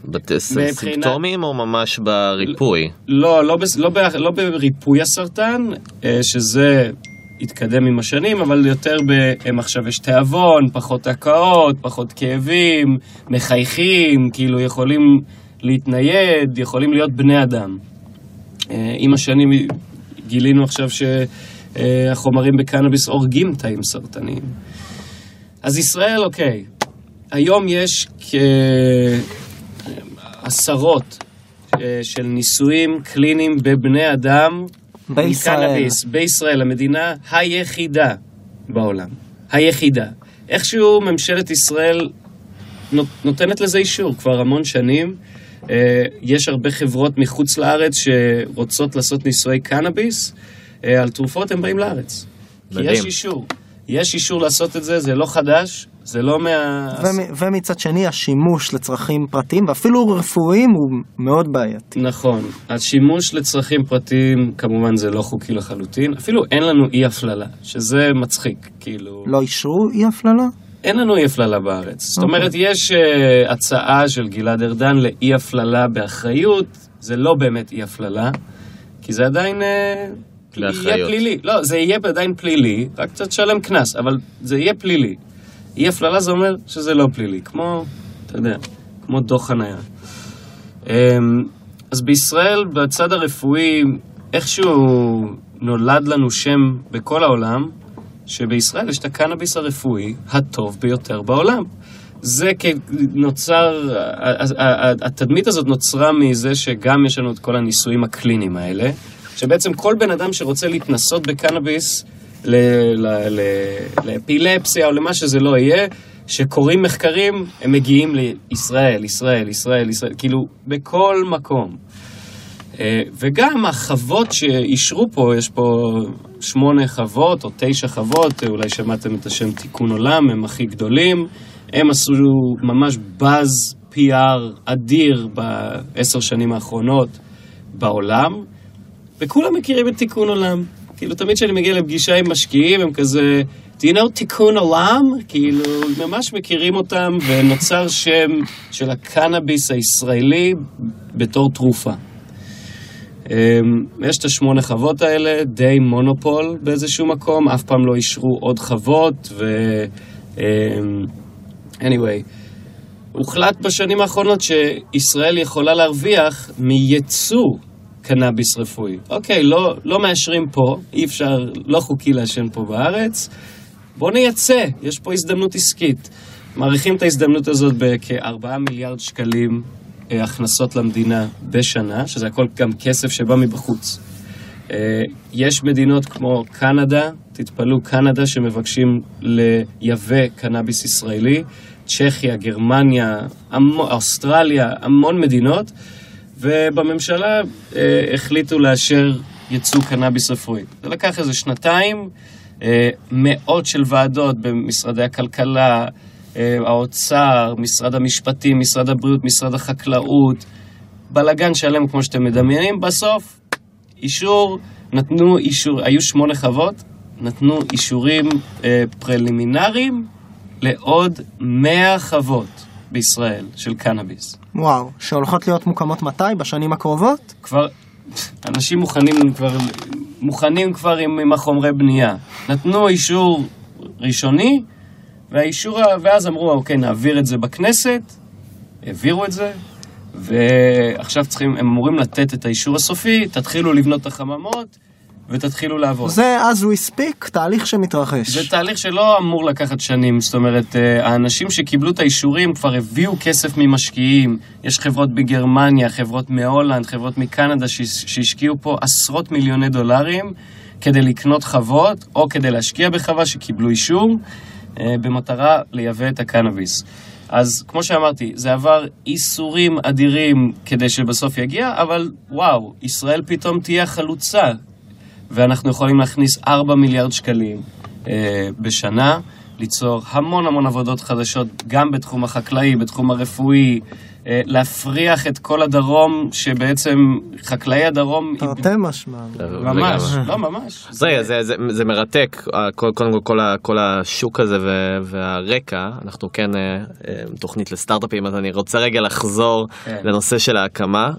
S2: בסימפטומים או ממש בריפוי?
S3: לא, לא, בס- לא, ב- לא בריפוי הסרטן, אה, שזה התקדם עם השנים, אבל יותר ב... הם עכשיו יש תיאבון, פחות הקאות, פחות כאבים, מחייכים, כאילו יכולים להתנייד, יכולים להיות בני אדם. אה, עם השנים גילינו עכשיו שהחומרים בקנאביס הורגים תאים סרטניים. אז ישראל, אוקיי, היום יש כעשרות אה, של ניסויים קליניים בבני אדם
S1: בישראל.
S3: קנאביס, בישראל, המדינה היחידה בעולם. היחידה. איכשהו ממשלת ישראל נות- נותנת לזה אישור כבר המון שנים. אה, יש הרבה חברות מחוץ לארץ שרוצות לעשות ניסויי קנאביס אה, על תרופות, הם באים לארץ. כי
S2: מדהים.
S3: יש אישור. יש אישור לעשות את זה, זה לא חדש, זה לא מה...
S1: ומ- ומצד שני השימוש לצרכים פרטיים ואפילו רפואיים הוא מאוד בעייתי.
S3: נכון. השימוש לצרכים פרטיים, כמובן זה לא חוקי לחלוטין. אפילו אין לנו אי הפללה, שזה מצחיק, כאילו...
S1: לא אישרו אי הפללה?
S3: אין לנו אי הפללה בארץ. זאת
S1: אוקיי.
S3: אומרת, יש uh, הצעה של גלעד ארדן לאי הפללה באחריות, זה לא באמת אי הפללה, כי זה עדיין uh, יהיה. פלילי. לא, זה יהיה עדיין פלילי, רק קצת תשלם קנס, אבל זה יהיה פלילי. אי הפללה זה אומר שזה לא פלילי, כמו, אתה יודע, כמו דוח חנייה. אמ, אז בישראל, בצד הרפואי, איכשהו נולד לנו שם בכל העולם, שבישראל יש את הקנאביס הרפואי הטוב ביותר בעולם. זה כ- נוצר, ה- ה- ה- התדמית הזאת נוצרה מזה שגם יש לנו את כל הניסויים הקליניים האלה, שבעצם כל בן אדם שרוצה להתנסות בקנאביס לאפילפסיה או למה שזה לא יהיה, שקוראים מחקרים, הם מגיעים לישראל, ישראל, ישראל, ישראל, כאילו, בכל מקום. אה, וגם החוות שאישרו פה, יש פה שמונה חוות או תשע חוות, אולי שמעתם את השם תיקון עולם, הם הכי גדולים. הם עשו ממש באז PR אדיר בעשר שנים האחרונות בעולם, וכולם מכירים את תיקון עולם. כאילו, תמיד כשאני מגיע לפגישה עם משקיעים, הם כזה, do you know תיקון עולם? כאילו, ממש מכירים אותם, ונוצר שם של הקנאביס הישראלי בתור תרופה. אמ, יש את השמונה חוות האלה, די מונופול באיזשהו מקום, אף פעם לא אישרו עוד חוות, ו... אמ, anyway, הוחלט בשנים האחרונות שישראל יכולה להרוויח מייצוא קנאביס רפואי. אוקיי, לא, לא מאשרים פה, אי אפשר, לא חוקי לעשן פה בארץ, בואו נייצא, יש פה הזדמנות עסקית. מעריכים את ההזדמנות הזאת בכ-4 מיליארד שקלים אה, הכנסות למדינה בשנה, שזה הכל גם כסף שבא מבחוץ. אה, יש מדינות כמו קנדה, תתפלאו, קנדה שמבקשים לייבא קנאביס ישראלי, צ'כיה, גרמניה, המו, אוסטרליה, המון מדינות, ובממשלה אה, החליטו לאשר ייצוא קנאביס רפואי. זה לקח איזה שנתיים, אה, מאות של ועדות במשרדי הכלכלה, אה, האוצר, משרד המשפטים, משרד הבריאות, משרד החקלאות, בלאגן שלם כמו שאתם מדמיינים, בסוף אישור, נתנו אישור, היו שמונה חוות, נתנו אישורים אה, פרלימינריים לעוד 100 חוות בישראל של קנאביס.
S1: וואו, שהולכות להיות מוקמות מתי? בשנים הקרובות?
S3: כבר, אנשים מוכנים כבר, מוכנים כבר עם, עם החומרי בנייה. נתנו אישור ראשוני, והאישור, ואז אמרו, אוקיי, נעביר את זה בכנסת, העבירו את זה, ועכשיו צריכים, הם אמורים לתת את האישור הסופי, תתחילו לבנות את החממות, ותתחילו לעבוד.
S1: זה as we speak, תהליך שמתרחש.
S3: זה תהליך שלא אמור לקחת שנים, זאת אומרת, אה, האנשים שקיבלו את האישורים כבר הביאו כסף ממשקיעים, יש חברות בגרמניה, חברות מהולנד, חברות מקנדה שהש- שהשקיעו פה עשרות מיליוני דולרים כדי לקנות חוות, או כדי להשקיע בחווה שקיבלו אישור, אה, במטרה לייבא את הקנאביס. אז כמו שאמרתי, זה עבר איסורים אדירים כדי שבסוף יגיע, אבל וואו, ישראל פתאום תהיה החלוצה ואנחנו יכולים להכניס 4 מיליארד שקלים אה, בשנה, ליצור המון המון עבודות חדשות, גם בתחום החקלאי, בתחום הרפואי, אה, להפריח את כל הדרום, שבעצם חקלאי הדרום...
S1: תרתי משמע.
S3: ממש. לא ממש.
S2: אז רגע, זה, זה, זה מרתק, ה- כל- קודם כל כל, כל השוק הזה ו- והרקע, אנחנו כן אה, אה, תוכנית לסטארט-אפים, אז אני רוצה רגע לחזור
S3: כן.
S2: לנושא של ההקמה.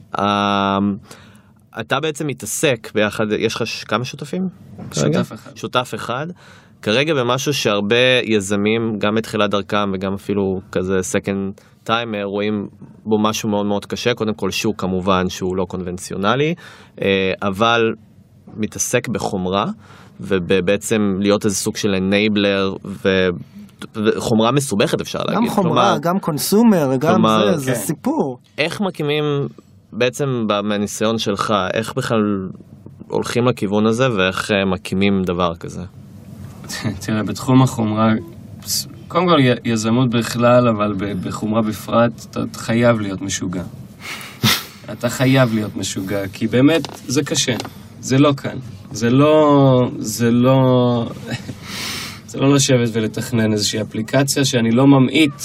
S2: אה, אתה בעצם מתעסק ביחד, יש לך ש- כמה שותפים? כרגע?
S3: שותף אחד.
S2: שותף אחד. כרגע במשהו שהרבה יזמים, גם בתחילת דרכם וגם אפילו כזה second timer, רואים בו משהו מאוד מאוד קשה. קודם כל שוק כמובן שהוא לא קונבנציונלי, אה, אבל מתעסק בחומרה, ובעצם להיות איזה סוג של אנייבלר, וחומרה מסובכת אפשר להגיד.
S1: גם חומרה,
S2: כלומר,
S1: גם קונסומר, גם
S2: כלומר,
S1: זה, זה
S3: כן.
S1: סיפור.
S2: איך מקימים, בעצם מהניסיון שלך, איך בכלל הולכים לכיוון הזה ואיך אה, מקימים דבר כזה?
S3: תראה, בתחום החומרה, קודם כל יזמות בכלל, אבל בחומרה בפרט, אתה חייב להיות משוגע. אתה חייב להיות משוגע, כי באמת זה קשה, זה לא קל. זה לא... זה לא... זה לא לשבת ולתכנן איזושהי אפליקציה שאני לא ממעיט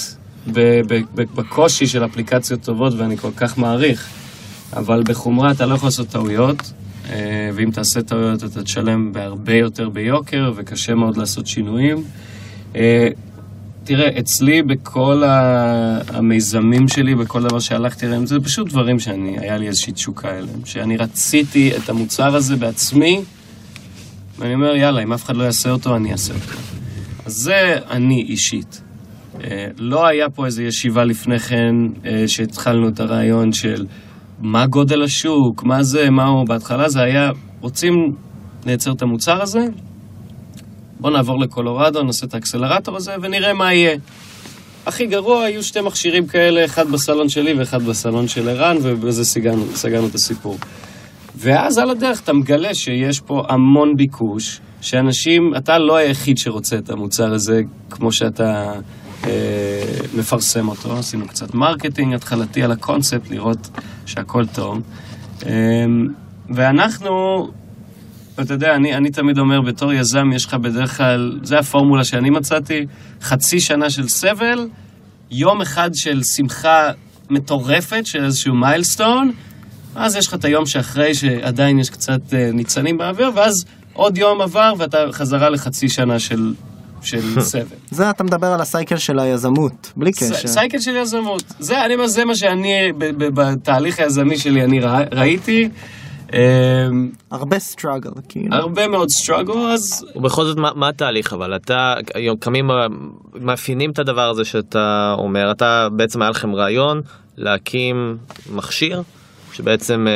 S3: בקושי של אפליקציות טובות ואני כל כך מעריך. אבל בחומרה אתה לא יכול לעשות טעויות, אה, ואם תעשה טעויות אתה תשלם בהרבה יותר ביוקר, וקשה מאוד לעשות שינויים. אה, תראה, אצלי בכל המיזמים שלי, בכל דבר שהלכתי אליהם, זה פשוט דברים שאני, היה לי איזושהי תשוקה אליהם. שאני רציתי את המוצר הזה בעצמי ואני אומר, יאללה, אם אף אחד לא יעשה אותו, אני אעשה אותו. אז זה אני אישית. אה, לא היה פה איזו ישיבה לפני כן שהתחלנו את הרעיון של מה גודל השוק, מה זה, מה הוא, בהתחלה זה היה, רוצים לייצר את המוצר הזה, בואו נעבור לקולורדו, נעשה את האקסלרטור הזה ונראה מה יהיה. הכי גרוע, היו שתי מכשירים כאלה, אחד בסלון שלי ואחד בסלון של ערן, ובזה סגרנו, סגרנו את הסיפור. ואז על הדרך אתה מגלה שיש פה המון ביקוש, שאנשים, אתה לא היחיד שרוצה את המוצר הזה כמו שאתה אה, מפרסם אותו. עשינו קצת marketing התחלתי על הקונספט, לראות שהכל טוב. אה, ואנחנו, אתה יודע, אני, אני תמיד אומר, בתור יזם יש לך בדרך כלל, זה הפורמולה שאני מצאתי, חצי שנה של סבל, יום אחד של שמחה מטורפת, של איזשהו מיילסטון, אז יש לך את היום שאחרי שעדיין יש קצת אה, ניצנים באוויר, ואז עוד יום עבר ואתה חזרה לחצי שנה של, של סבל.
S1: זה אתה מדבר על הסייקל של היזמות, בלי קשר.
S3: סייקל של יזמות. זה, אני, אומר, זה מה שאני, בתהליך היזמי שלי, אני רא, ראיתי. אה,
S1: הרבה סטראגל, כאילו.
S3: הרבה מאוד struggle, אז
S2: ובכל זאת, מה, מה התהליך אבל? אתה, היום קמים, מאפיינים את הדבר הזה שאתה אומר, אתה בעצם היה לכם רעיון להקים מכשיר שבעצם אה,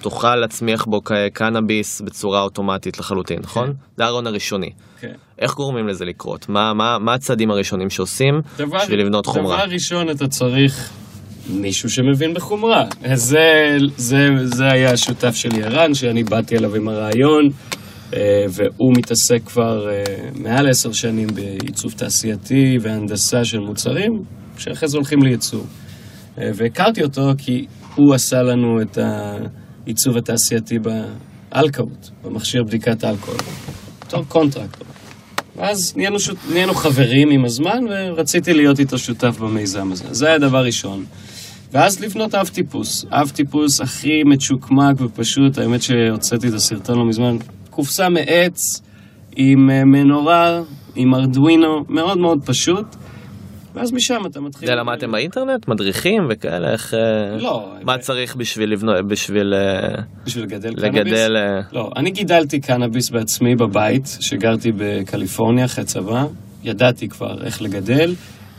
S2: תוכל להצמיח בו קנאביס בצורה אוטומטית לחלוטין, נכון? זה הרעיון הראשוני.
S3: כן.
S2: איך גורמים לזה לקרות? מה, מה, מה הצעדים הראשונים שעושים
S3: דבר,
S2: בשביל לבנות חומרה?
S3: דבר ראשון, אתה צריך מישהו שמבין בחומרה. זה, זה, זה היה השותף שלי ערן, שאני באתי אליו עם הרעיון, אה, והוא מתעסק כבר אה, מעל עשר שנים בעיצוב תעשייתי והנדסה של מוצרים, שאחרי זה הולכים לייצור. אה, והכרתי אותו כי הוא עשה לנו את העיצוב התעשייתי באלכוהות, במכשיר בדיקת אלכוהול, בתור קונטרקטור. ואז נהיינו, שות... נהיינו חברים עם הזמן, ורציתי להיות איתו שותף במיזם הזה. זה היה דבר ראשון. ואז לבנות אב טיפוס. אב טיפוס הכי מצ'וקמק ופשוט, האמת שהוצאתי את הסרטון לא מזמן, קופסה מעץ עם אה, מנורה, עם ארדואינו, מאוד מאוד פשוט. ואז משם אתה מתחיל...
S2: זה למדתם באינטרנט? מדריכים וכאלה? איך... אה,
S3: לא.
S2: מה צריך בשביל לבנות, בשביל אה,
S3: בשביל לגדל קנאביס?
S2: לגדל... אה,
S3: לא, אני גידלתי קנאביס בעצמי בבית, שגרתי בקליפורניה אחרי צבא. ידעתי כבר איך לגדל,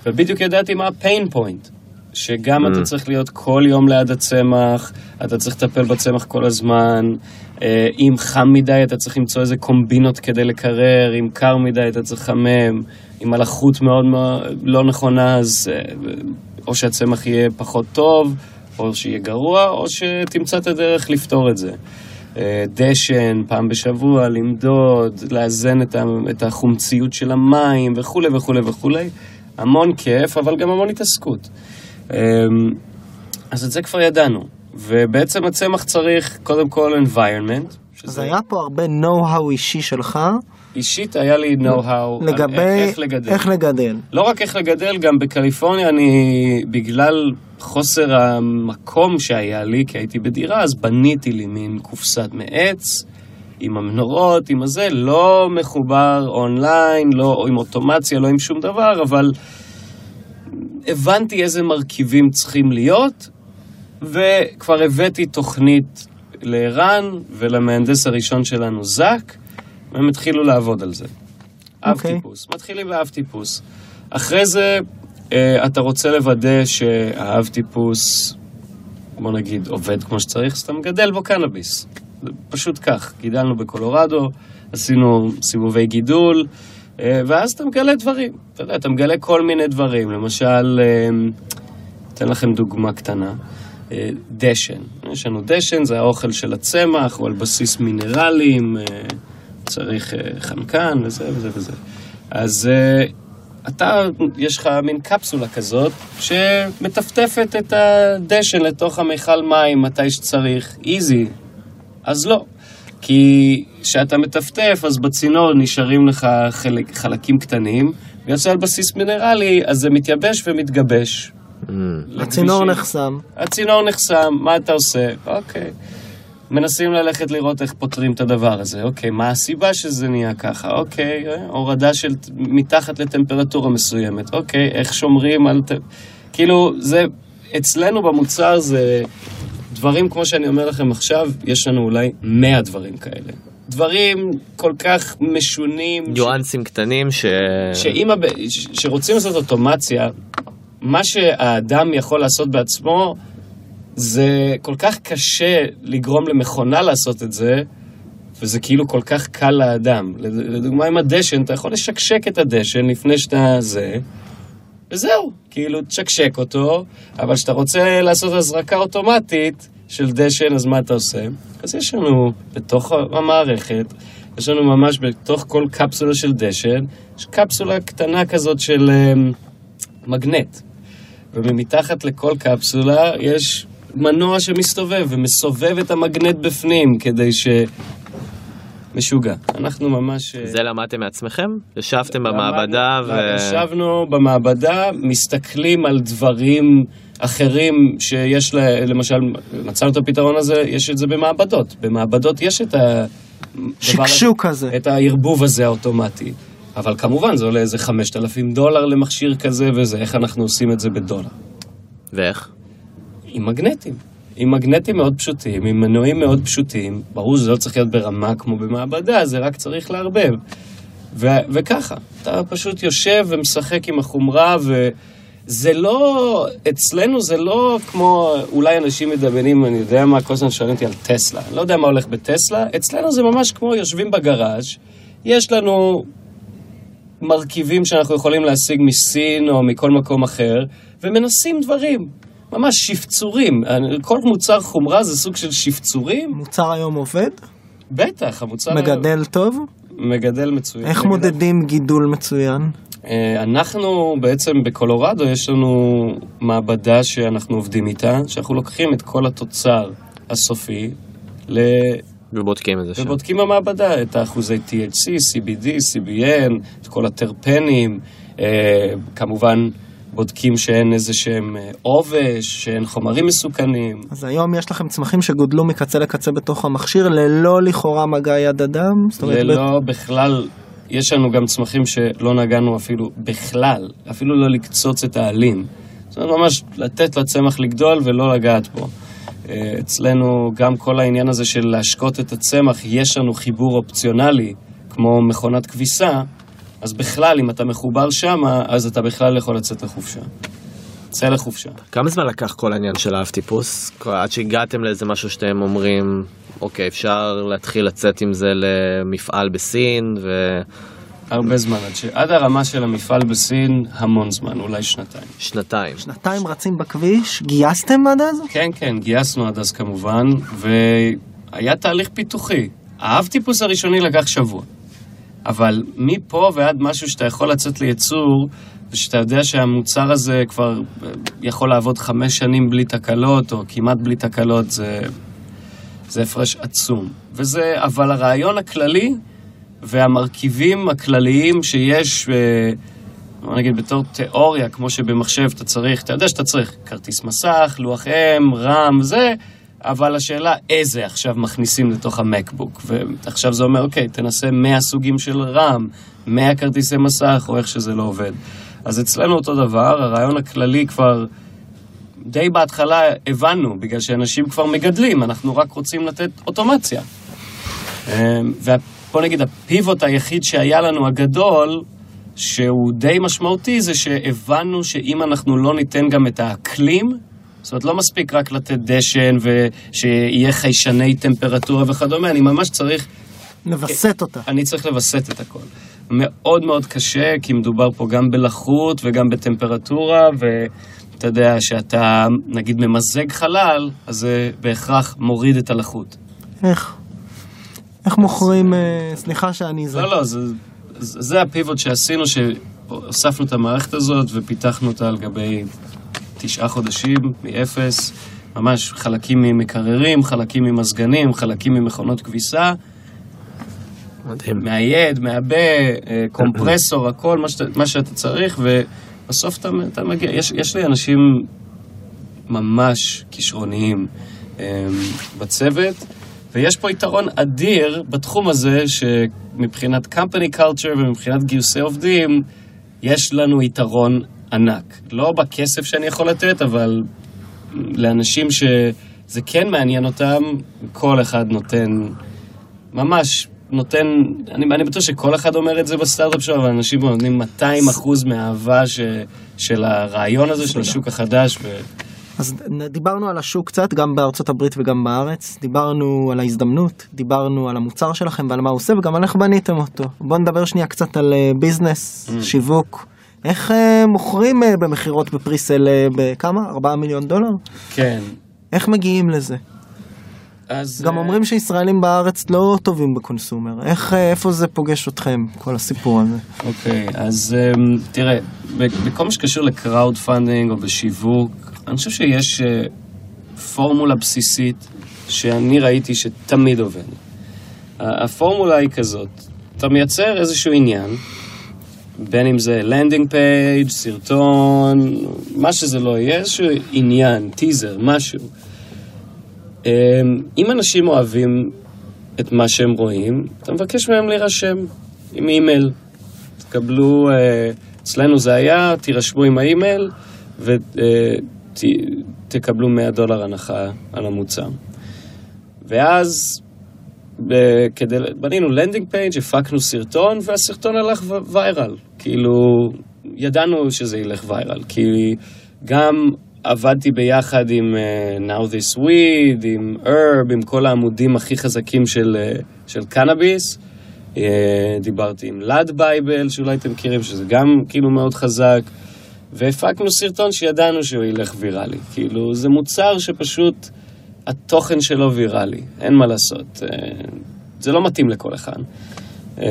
S3: ובדיוק ידעתי מה ה-pain point. שגם אתה צריך להיות כל יום ליד הצמח, אתה צריך לטפל בצמח כל הזמן, אה, אם חם מדי אתה צריך למצוא איזה קומבינות כדי לקרר, אם קר מדי אתה צריך לחמם, אם הלחות מאוד מאוד לא נכונה אז אה, או שהצמח יהיה פחות טוב, או שיהיה גרוע, או שתמצא את הדרך לפתור את זה. אה, דשן, פעם בשבוע, למדוד, לאזן את, החומציות של המים וכולי וכולי וכולי. המון כיף, אבל גם המון התעסקות. אמ, אז את זה כבר ידענו. ובעצם הצמח צריך קודם כל environment.
S1: אז
S3: שזה-
S1: היה פה הרבה know-how אישי שלך
S3: אישית היה לי know-how על
S1: לגבי
S3: איך, איך לגדל.
S1: איך לגדל.
S3: לא רק איך לגדל, גם בקליפורניה אני, בגלל חוסר המקום שהיה לי, כי הייתי בדירה, אז בניתי לי מין קופסת מעץ, עם המנורות, עם הזה, לא מחובר אונליין, לא עם אוטומציה, לא עם שום דבר, אבל הבנתי איזה מרכיבים צריכים להיות, וכבר הבאתי תוכנית לערן ולמהנדס הראשון שלנו, זק, והם התחילו לעבוד על זה. אב
S1: אוקיי.
S3: טיפוס. מתחילים באב טיפוס. אחרי זה, אה, אתה רוצה לוודא שהאב טיפוס, בוא נגיד, עובד כמו שצריך, אז אתה מגדל בו קנאביס. פשוט כך. גידלנו בקולורדו, עשינו סיבובי גידול, אה, ואז אתה מגלה דברים. אתה יודע, אתה מגלה כל מיני דברים. למשל, אה, אתן לכם דוגמה קטנה. אה, דשן. יש לנו דשן, זה האוכל של הצמח, הוא על בסיס מינרלים, אה, צריך אה, חנקן וזה וזה וזה. אז אה, אתה, יש לך מין קפסולה כזאת שמטפטפת את הדשן לתוך המיכל מים מתי שצריך, איזי. אז לא. כי כשאתה מטפטף, אז בצינור נשארים לך חלק, חלקים קטנים, ויוצא על בסיס מינרלי, אז זה מתייבש ומתגבש.
S1: הצינור
S3: לכבישים.
S1: נחסם.
S3: הצינור נחסם, מה אתה עושה? אוקיי. מנסים ללכת לראות איך פותרים את הדבר הזה. אוקיי, מה הסיבה שזה נהיה ככה? אוקיי, אה, הורדה של מתחת לטמפרטורה מסוימת. אוקיי, איך שומרים על... ט- כאילו, זה... אצלנו במוצר זה דברים, כמו שאני אומר לכם עכשיו, יש לנו אולי 100 דברים כאלה. דברים כל כך משונים. ש-
S2: ניואנסים קטנים ש...
S3: שאם הב... ש- שרוצים לעשות אוטומציה, מה שהאדם יכול לעשות בעצמו, זה כל כך קשה לגרום למכונה לעשות את זה, וזה כאילו כל כך קל לאדם. לד- לדוגמה עם הדשן, אתה יכול לשקשק את הדשן לפני שאתה זה, וזהו, כאילו תשקשק אותו, אבל כשאתה רוצה לעשות הזרקה אוטומטית של דשן, אז מה אתה עושה? אז יש לנו בתוך המערכת, יש לנו ממש בתוך כל קפסולה של דשן, יש קפסולה קטנה כזאת של אמ, מגנט. ומתחת לכל קפסולה יש מנוע שמסתובב ומסובב את המגנט בפנים כדי ש... משוגע. אנחנו ממש... אה,
S2: זה למדתם מעצמכם? ישבתם במעבדה ו...
S3: ישבנו במעבדה, מסתכלים על דברים אחרים שיש, לה, למשל, מצאנו את הפתרון הזה, יש את זה במעבדות. במעבדות יש את ה...
S1: שקשוק הזה.
S3: את הערבוב הזה האוטומטי. אבל כמובן, זה עולה איזה 5,000 דולר למכשיר כזה וזה, איך אנחנו עושים את זה בדולר?
S2: ואיך?
S3: עם מגנטים. עם מגנטים מאוד פשוטים, עם מנועים מאוד פשוטים. ברור שזה לא צריך להיות ברמה כמו במעבדה, זה רק צריך לערבב. ו- וככה, אתה פשוט יושב ומשחק עם החומרה, וזה לא, אצלנו זה לא כמו, אולי אנשים מדמיינים, אני יודע מה, כל הזמן שואלים אותי על טסלה. אני לא יודע מה הולך בטסלה, אצלנו זה ממש כמו יושבים בגראז', יש לנו מרכיבים שאנחנו יכולים להשיג מסין או מכל מקום אחר, ומנסים דברים. ממש שפצורים. כל מוצר חומרה זה סוג של שפצורים.
S1: מוצר היום עובד?
S3: בטח, המוצר...
S1: מגדל טוב?
S3: מגדל מצוין.
S1: איך
S3: מגדל-
S1: מודדים גידול מצוין?
S3: אה, אנחנו בעצם בקולורדו יש לנו מעבדה שאנחנו עובדים איתה, שאנחנו לוקחים את כל התוצר הסופי ל...
S2: ובודקים את זה שם.
S3: ובודקים במעבדה את האחוזי THC, CBD, CBN, את כל הטרפנים, אה, כמובן בודקים שאין איזה שהם אה, עובש, שאין חומרים מסוכנים.
S1: אז היום יש לכם צמחים שגודלו מקצה לקצה בתוך המכשיר ללא לכאורה מגע יד אדם?
S3: ללא בכלל, יש לנו גם צמחים שלא נגענו אפילו בכלל, אפילו לא לקצוץ את העלים. זאת אומרת, ממש לתת לצמח לגדול ולא לגעת בו. אה, אצלנו גם כל העניין הזה של להשקות את הצמח, יש לנו חיבור אופציונלי, כמו מכונת כביסה, אז בכלל, אם אתה מחובר שמה, אז אתה בכלל יכול לצאת לחופשה. צא לחופשה.
S2: כמה זמן לקח כל העניין של האב טיפוס? עד שהגעתם לאיזה משהו שאתם אומרים, אוקיי, אפשר להתחיל לצאת עם זה למפעל בסין, ו...
S3: הרבה זמן, עד, ש... עד הרמה של המפעל בסין, המון זמן, אולי שנתיים.
S2: שנתיים.
S1: שנתיים רצים בכביש, גייסתם עד אז?
S3: כן, כן, גייסנו עד אז כמובן, והיה תהליך פיתוחי. האב טיפוס הראשוני לקח שבוע. אבל מפה ועד משהו שאתה יכול לצאת לייצור, ושאתה יודע שהמוצר הזה כבר אה, יכול לעבוד חמש שנים בלי תקלות, או כמעט בלי תקלות, זה, זה הפרש עצום. וזה, אבל הרעיון הכללי והמרכיבים הכלליים שיש, אה, בוא נגיד בתור תיאוריה, כמו שבמחשב אתה צריך, אתה יודע שאתה צריך כרטיס מסך, לוח אם, רם, זה, אבל השאלה איזה עכשיו מכניסים לתוך המקבוק. ועכשיו זה אומר, אוקיי, תנסה 100 סוגים של רם, 100 כרטיסי מסך, או איך שזה לא עובד. אז אצלנו אותו דבר, הרעיון הכללי כבר די בהתחלה הבנו, בגלל שאנשים כבר מגדלים, אנחנו רק רוצים לתת אוטומציה. ובוא נגיד, הפיבוט היחיד שהיה לנו הגדול, שהוא די משמעותי, זה שהבנו שאם אנחנו לא ניתן גם את האקלים, זאת אומרת, לא מספיק רק לתת דשן ושיהיה חיישני טמפרטורה וכדומה, אני ממש צריך,
S1: לווסת אותה.
S3: אני צריך לווסת את הכל. מאוד מאוד קשה, כי מדובר פה גם בלחות וגם בטמפרטורה, ואתה יודע, שאתה נגיד ממזג חלל, אז זה בהכרח מוריד את הלחות.
S1: איך? איך מוכרים, אה, סליחה שאני זה.
S3: לא, לא, זה, זה זה הפיבוט שעשינו, שהוספנו את המערכת הזאת ופיתחנו אותה על גבי תשעה חודשים, מאפס, ממש חלקים ממקררים, חלקים ממזגנים, חלקים ממכונות כביסה,
S2: מדהים.
S3: מהיד, מהבה, אה, קומפרסור, הכל, מה שאתה, מה שאתה צריך, ובסוף אתה, אתה מגיע. יש, יש לי אנשים ממש כישרוניים אה, בצוות, ויש פה יתרון אדיר בתחום הזה, שמבחינת company culture ומבחינת גיוסי עובדים, יש לנו יתרון ענק. לא בכסף שאני יכול לתת, אבל לאנשים שזה כן מעניין אותם, כל אחד נותן ממש נותן, אני, אני בטוח שכל אחד אומר את זה בסטארט-אפ שלו, אבל אנשים נותנים 200 אחוז מהאהבה ש, של הרעיון הזה, של השוק החדש. ו...
S1: אז דיברנו על השוק קצת, גם בארצות הברית וגם בארץ, דיברנו על ההזדמנות, דיברנו על המוצר שלכם ועל מה הוא עושה וגם על איך בניתם אותו. בואו נדבר שנייה קצת על אה, ביזנס,
S3: Mm.
S1: שיווק. איך אה, מוכרים אה, במכירות בפריסל אה, בכמה? 4 מיליון דולר?
S3: כן.
S1: איך מגיעים לזה?
S3: אז...
S1: גם אומרים שישראלים בארץ לא טובים בקונסומר. איך, איפה זה פוגש אתכם, כל הסיפור הזה?
S3: אוקיי, אז אמ, תראה, בכל מה שקשור ל crowdfunding או בשיווק, אני חושב שיש פורמולה בסיסית שאני ראיתי שתמיד עובד. הפורמולה היא כזאת, אתה מייצר איזשהו עניין, בין אם זה landing page, סרטון, מה שזה לא יהיה, איזשהו עניין, טיזר, משהו. אמ, אם אנשים אוהבים את מה שהם רואים, אתה מבקש מהם להירשם עם אימייל. תקבלו, אה, אצלנו זה היה, תירשמו עם האימייל ותקבלו 100 דולר הנחה על המוצר. ואז ב- כדי, בנינו landing page, הפקנו סרטון, והסרטון הלך viral. כאילו, ידענו שזה ילך viral, כי גם עבדתי ביחד עם uh, Now This Weed, עם Herb, עם כל העמודים הכי חזקים של, uh, של קנאביס. Uh, דיברתי עם לאד בייבל, שאולי אתם מכירים, שזה גם כאילו מאוד חזק. והפקנו סרטון שידענו שהוא ילך ויראלי. כאילו, זה מוצר שפשוט התוכן שלו ויראלי, אין מה לעשות. אה, זה לא מתאים לכל אחד. אה,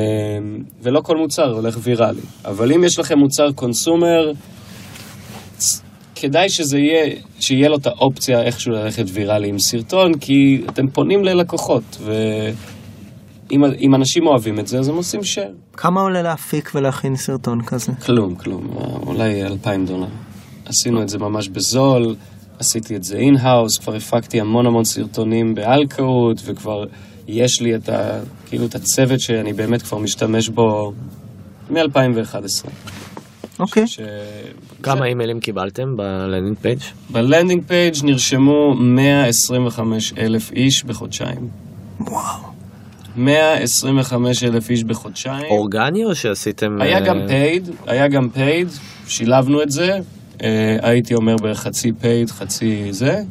S3: ולא כל מוצר הולך ויראלי. אבל אם יש לכם מוצר קונסומר, כדאי שזה יהיה, שיהיה לו את האופציה איכשהו ללכת ויראלי עם סרטון, כי אתם פונים ללקוחות, ואם אם אנשים אוהבים את זה, אז הם עושים share.
S1: כמה עולה להפיק ולהכין סרטון כזה?
S3: כלום, כלום, אולי אלפיים דולר. עשינו את זה ממש בזול, עשיתי את זה in-house, כבר הפקתי המון המון סרטונים באלקאות, וכבר יש לי את ה... כאילו את הצוות שאני באמת כבר משתמש בו מ-2011.
S1: אוקיי.
S3: ש...
S2: כמה אימיילים קיבלתם ב landing
S3: page? ב landing page נרשמו 125 אלף איש בחודשיים.
S1: וואו.
S3: 125 אלף איש בחודשיים.
S2: אורגני או שעשיתם...
S3: היה
S2: אה,
S3: גם paid, היה גם paid, שילבנו את זה. אה, הייתי אומר בערך חצי paid, חצי זה,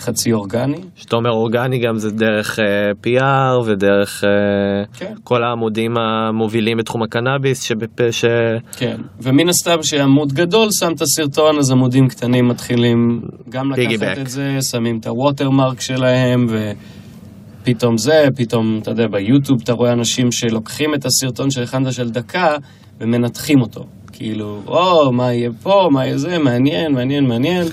S3: חצי אורגני.
S2: כשאתה אומר אורגני גם זה דרך אה, PR ודרך אה,
S3: כן.
S2: כל העמודים המובילים בתחום הקנאביס שבפ... ש...
S3: כן, ומן הסתם שעמוד גדול שם את הסרטון, אז עמודים קטנים מתחילים גם לקחת
S2: Piggyback.
S3: את זה, שמים את הווטרמרק שלהם, ופתאום זה, פתאום, אתה יודע, ביוטיוב אתה רואה אנשים שלוקחים את הסרטון של הכנת של דקה, ומנתחים אותו. כאילו, או, מה יהיה פה, מה יהיה זה, מעניין, מעניין, מעניין.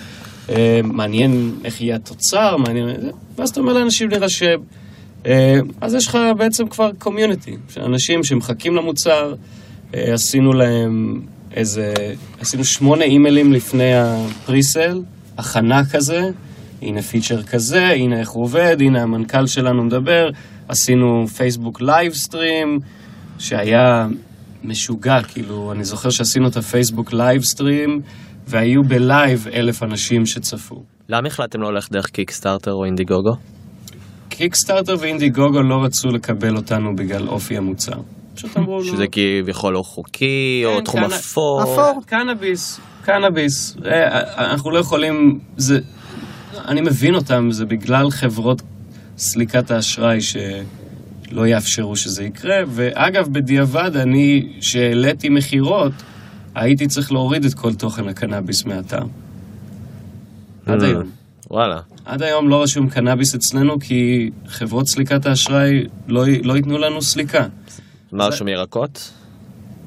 S3: אה, מעניין איך יהיה התוצר, מעניין, זה, ואז אתה אומר לאנשים להירשם. אה, אז יש לך בעצם כבר קומיוניטי, אנשים שמחכים למוצר, אה, עשינו להם איזה, עשינו שמונה אימיילים לפני ה presale, הכנה כזה, הנה feature כזה, הנה איך הוא עובד, הנה המנכ"ל שלנו מדבר, עשינו פייסבוק live stream, שהיה משוגע, כאילו, אני זוכר שעשינו את הפייסבוק live stream, והיו ב live אלף אנשים שצפו.
S2: למה החלטתם לא ללכת דרך Kickstarter או Indiegogo?
S3: Kickstarter ו Indiegogo לא רצו לקבל אותנו בגלל אופי המוצר. פשוט אמרו לו...
S2: שזה כביכול לא חוקי או
S3: כן,
S2: תחום
S3: קנ-
S2: אפור?
S1: אפור.
S3: קנאביס, קנאביס. אה, אנחנו לא יכולים... זה... אני מבין אותם, זה בגלל חברות סליקת האשראי שלא יאפשרו שזה יקרה. ואגב, בדיעבד, אני, שהעליתי מכירות, הייתי צריך להוריד את כל תוכן הקנאביס מהאתר. עד
S2: Mm.
S3: היום.
S2: וואלה.
S3: עד היום לא רשום קנאביס אצלנו כי חברות סליקת האשראי לא, לא ייתנו לנו סליקה.
S2: מה רשום ירקות?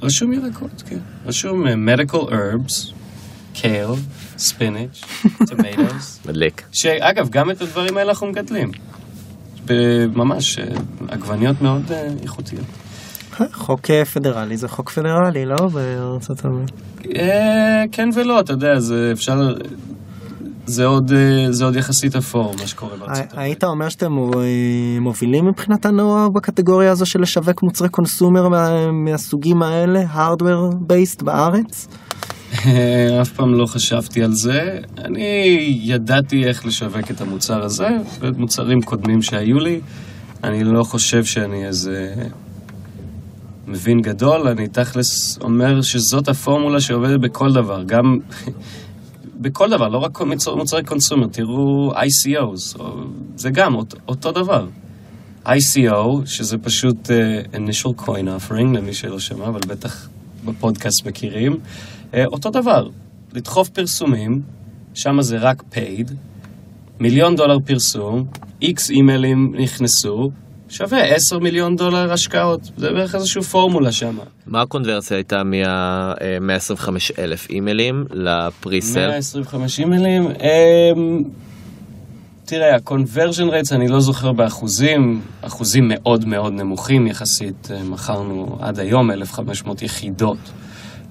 S3: רשום ירקות, כן. רשום אה, medical herbs, kale, spinach, tomatoes.
S2: מדליק.
S3: שאגב, גם את הדברים האלה אנחנו מגדלים. ממש, אה, עגבניות מאוד אה, איכותיות.
S1: חוק אה, פדרלי זה חוק פדרלי, לא? בארצות הברית.
S3: אה, כן ולא, אתה יודע, זה אפשר... זה עוד, אה, זה עוד יחסית אפור, מה שקורה בארצות הברית.
S1: היית אומר שאתם מובילים מבחינת הנוער בקטגוריה הזו של לשווק מוצרי קונסומר מה- מהסוגים האלה, hardware based בארץ?
S3: אף פעם לא חשבתי על זה. אני ידעתי איך לשווק את המוצר הזה, ואת מוצרים קודמים שהיו לי. אני לא חושב שאני איזה מבין גדול, אני תכלס אומר שזאת הפורמולה שעובדת בכל דבר, גם בכל דבר, לא רק מוצר, מוצרי קונסומר, תראו ICOs, או, זה גם אותו, אותו דבר. ICO, שזה פשוט uh, initial coin offering, למי שלא שמע, אבל בטח בפודקאסט מכירים, uh, אותו דבר, לדחוף פרסומים, שם זה רק paid, מיליון דולר פרסום, איקס אימיילים נכנסו, שווה 10 מיליון דולר השקעות, זה בערך איזושהי פורמולה שם.
S2: מה הקונברסיה הייתה מה-125 אלף אימיילים לפריסל?
S3: 125 אימיילים, אמ, תראה, ה-conversion rates אני לא זוכר באחוזים, אחוזים מאוד מאוד נמוכים יחסית, אה, מכרנו עד היום 1,500 יחידות.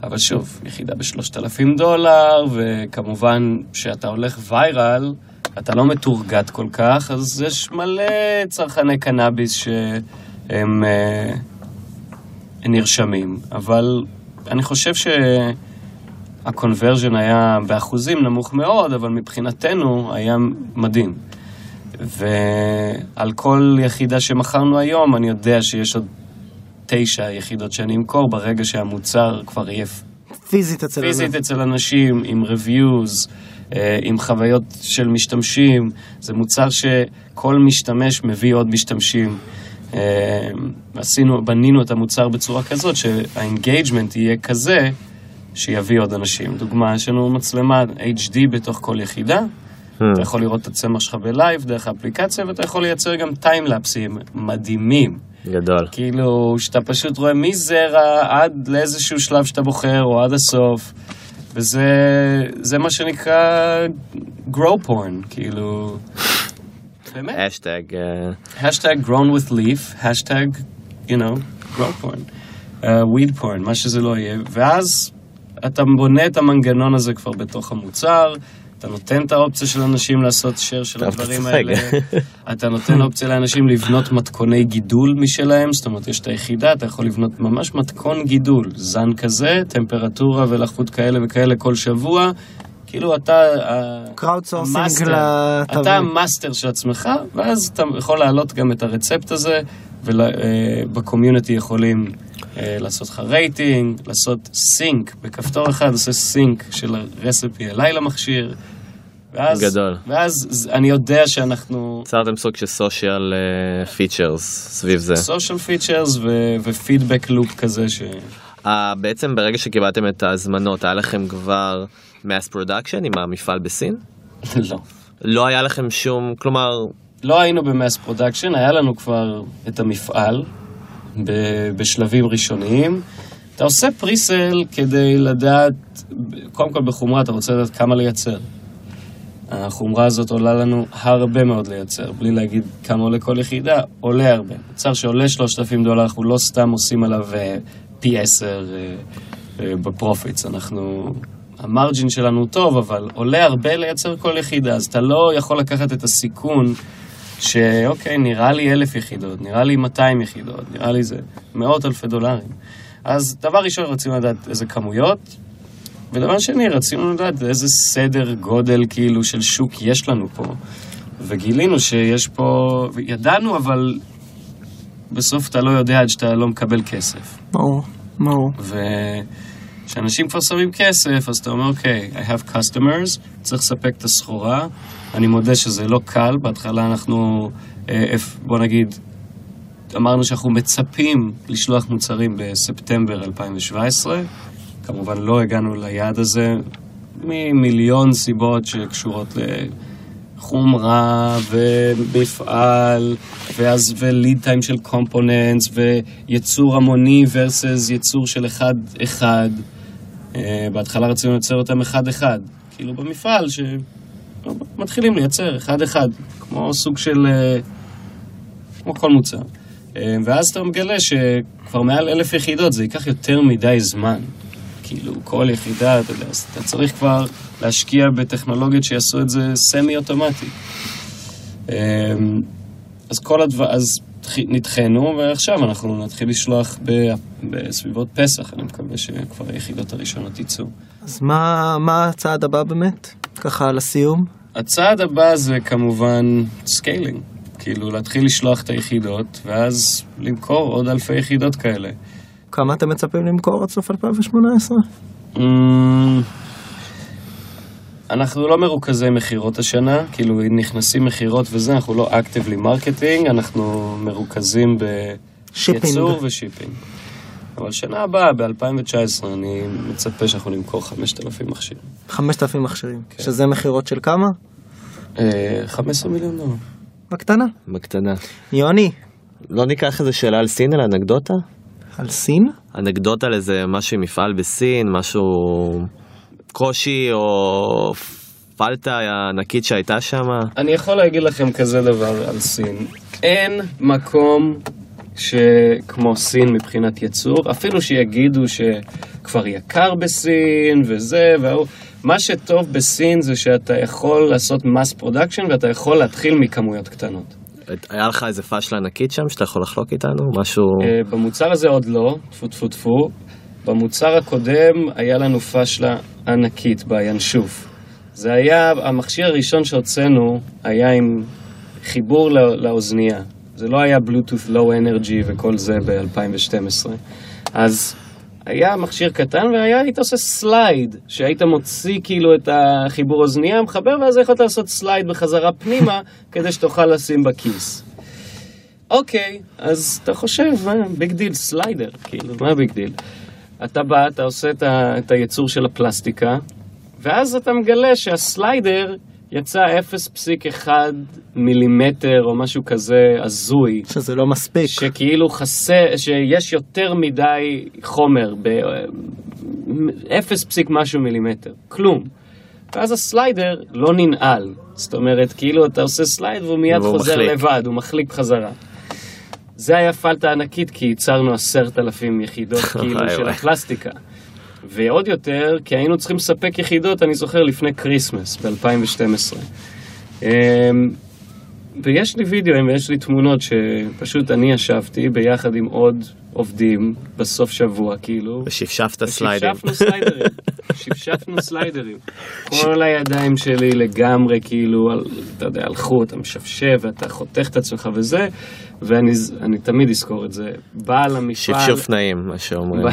S3: אבל שוב, יחידה ב-3,000 דולר, וכמובן שאתה הולך ויירל, אתה לא מתורגת כל כך, אז יש מלא צרכני קנאביס שהם אה, נרשמים. אבל אני חושב שהקונברז'ן היה באחוזים נמוך מאוד, אבל מבחינתנו היה מדהים. ועל כל יחידה שמכרנו היום, אני יודע שיש עוד תשע יחידות שאני אמכור ברגע שהמוצר כבר יהיה
S1: פיזית אצל
S3: פיזית אצל אנשים, עם reviews, עם חוויות של משתמשים. זה מוצר שכל משתמש מביא עוד משתמשים. אה, עשינו, בנינו את המוצר בצורה כזאת שה engagement יהיה כזה שיביא עוד אנשים. דוגמה, יש לנו מצלמה HD בתוך כל יחידה. אתה יכול לראות את הצמח שלך ב live דרך האפליקציה, ואתה יכול לייצר גם timelapse ים מדהימים.
S2: גדול.
S3: כאילו, שאתה פשוט רואה מזרע עד לאיזשהו שלב שאתה בוחר, או עד הסוף, וזה זה מה שנקרא grow porn, כאילו, באמת.
S2: hashtag.
S3: hashtag grown with Leaf, hashtag, you know, grow porn, uh, weed porn, מה שזה לא יהיה, ואז אתה בונה את המנגנון הזה כבר בתוך המוצר. אתה נותן את האופציה של אנשים לעשות share של
S2: אתה
S3: הדברים. האלה. אתה נותן אופציה לאנשים לבנות מתכוני גידול משלהם, זאת אומרת, יש את היחידה, אתה יכול לבנות ממש מתכון גידול, זן כזה, טמפרטורה ולחות כאלה וכאלה כל שבוע. כאילו אתה... ה
S1: master.
S3: אתה ה master של עצמך, ואז אתה יכול להעלות גם את ה recipe הזה, וב community יכולים אה, לעשות לך רייטינג, לעשות sync, בכפתור אחד עושה sync של ה recipe אליי למכשיר. ואז,
S2: גדול.
S3: ואז אני יודע שאנחנו
S2: יצרתם סוג של social features סביב זה.
S3: social features ו feedback loop כזה ש...
S2: אה, בעצם ברגע שקיבלתם את ההזמנות, היה לכם כבר mass production עם המפעל בסין?
S3: לא.
S2: לא היה לכם שום, כלומר,
S3: לא היינו ב mass production, היה לנו כבר את המפעל ב- בשלבים ראשוניים. אתה עושה presale כדי לדעת, קודם כל בחומרה אתה רוצה לדעת כמה לייצר. החומרה הזאת עולה לנו הרבה מאוד לייצר, בלי להגיד כמה עולה כל יחידה, עולה הרבה. מוצר שעולה 3,000 דולר, אנחנו לא סתם עושים עליו אה, פי 10 אה, אה, ב profits, אנחנו... ה margin שלנו טוב, אבל עולה הרבה לייצר כל יחידה, אז אתה לא יכול לקחת את הסיכון שאוקיי, נראה לי אלף יחידות, נראה לי 200 יחידות, נראה לי זה מאות אלפי דולרים. אז דבר ראשון רצינו לדעת איזה כמויות, ודבר שני, רצינו לדעת איזה סדר גודל כאילו של שוק יש לנו פה. וגילינו שיש פה, ידענו, אבל בסוף אתה לא יודע עד שאתה לא מקבל כסף.
S1: ברור, ברור.
S3: וכשאנשים כבר שמים כסף, אז אתה אומר, אוקיי, I have customers, צריך לספק את הסחורה. אני מודה שזה לא קל, בהתחלה אנחנו, אה, בוא נגיד, אמרנו שאנחנו מצפים לשלוח מוצרים בספטמבר 2017. כמובן לא הגענו ליעד הזה ממיליון סיבות שקשורות לחומרה ומפעל, ואז וליד טיים של קומפוננטס, וייצור המוני versus ייצור של אחד-אחד. אה, בהתחלה רצינו לייצר אותם אחד-אחד, כאילו במפעל שמתחילים לייצר אחד-אחד, כמו סוג של... אה, כמו כל מוצר. אה, ואז אתה מגלה שכבר מעל אלף יחידות זה ייקח יותר מדי זמן. כאילו, כל יחידה, אתה יודע, אז אתה צריך כבר להשקיע בטכנולוגיות שיעשו את זה סמי-אוטומטי. אה, אז כל הדבר, אז נדחינו, ועכשיו אנחנו נתחיל לשלוח ב- בסביבות פסח, אני מקווה שכבר היחידות הראשונות יצאו.
S1: אז מה, מה הצעד הבא באמת? ככה לסיום?
S3: הצעד הבא זה כמובן scaling. כאילו להתחיל לשלוח את היחידות, ואז למכור עוד אלפי יחידות כאלה.
S1: כמה אתם מצפים למכור עד סוף 2018?
S3: אמ, אנחנו לא מרוכזי מכירות השנה, כאילו נכנסים מכירות וזה, אנחנו לא actively marketing, אנחנו מרוכזים. בייצור ו shipping. אבל שנה הבאה, ב-2019, אני מצפה שאנחנו נמכור 5,000 מכשירים.
S1: 5,000 מכשירים,
S3: כן.
S1: שזה מכירות של כמה?
S3: אה, 15 מיליון דולר.
S1: בקטנה.
S2: בקטנה.
S1: יוני,
S2: לא ניקח איזה שאלה על סין, אלא אנקדוטה?
S1: על סין?
S2: אנקדוטה על איזה משהו עם מפעל בסין, משהו קושי או פשלה ענקית שהייתה שם.
S3: אני יכול להגיד לכם כזה דבר על סין. אין מקום שכמו סין מבחינת ייצור, אפילו שיגידו שכבר יקר בסין וזה וההוא. מה שטוב בסין זה שאתה יכול לעשות mass production ואתה יכול להתחיל מכמויות קטנות.
S2: היה לך איזה פשלה ענקית שם שאתה יכול לחלוק איתנו? משהו...
S3: אה, במוצר הזה עוד לא, טפו טפו טפו. במוצר הקודם היה לנו פשלה ענקית בינשוף. זה היה, המכשיר הראשון שהוצאנו היה עם חיבור לא, לאוזנייה. זה לא היה Bluetooth Low Energy וכל זה ב-2012. אז היה מכשיר קטן והיה, היית עושה slide, שהיית מוציא כאילו את החיבור אוזנייה, מחבר, ואז יכולת לעשות slide בחזרה פנימה, כדי שתוכל לשים בכיס. אוקיי, אז אתה חושב, big deal, slider, כאילו, מה big deal? אתה בא, אתה עושה את, ה, את הייצור של הפלסטיקה, ואז אתה מגלה שה slider יצא 0.1 מילימטר או משהו כזה הזוי.
S1: שזה לא מספיק.
S3: שכאילו חסר, שיש יותר מדי חומר, ב... 0 פסיק משהו מילימטר, כלום. ואז ה slider לא ננעל, זאת אומרת, כאילו אתה עושה slide והוא מיד
S2: והוא
S3: חוזר
S2: מחליק.
S3: לבד, הוא מחליק בחזרה. זה היה פשלה ענקית כי ייצרנו עשרת אלפים יחידות כאילו של. הפלסטיקה. ועוד יותר, כי היינו צריכים לספק יחידות, אני זוכר, לפני Christmas ב-2012. ויש לי וידאוים ויש לי תמונות שפשוט אני ישבתי ביחד עם עוד עובדים בסוף שבוע, כאילו.
S2: ושפשפת סליידים.
S3: שפשפנו סליידרים. שפשפנו סליידרים. כל הידיים שלי לגמרי, כאילו, על- אתה יודע, הלכו, אתה משפשף ואתה חותך את עצמך וזה, ואני אני תמיד אזכור את זה. בעל המפעל...
S2: שפשוף נעים, מה שאומרים.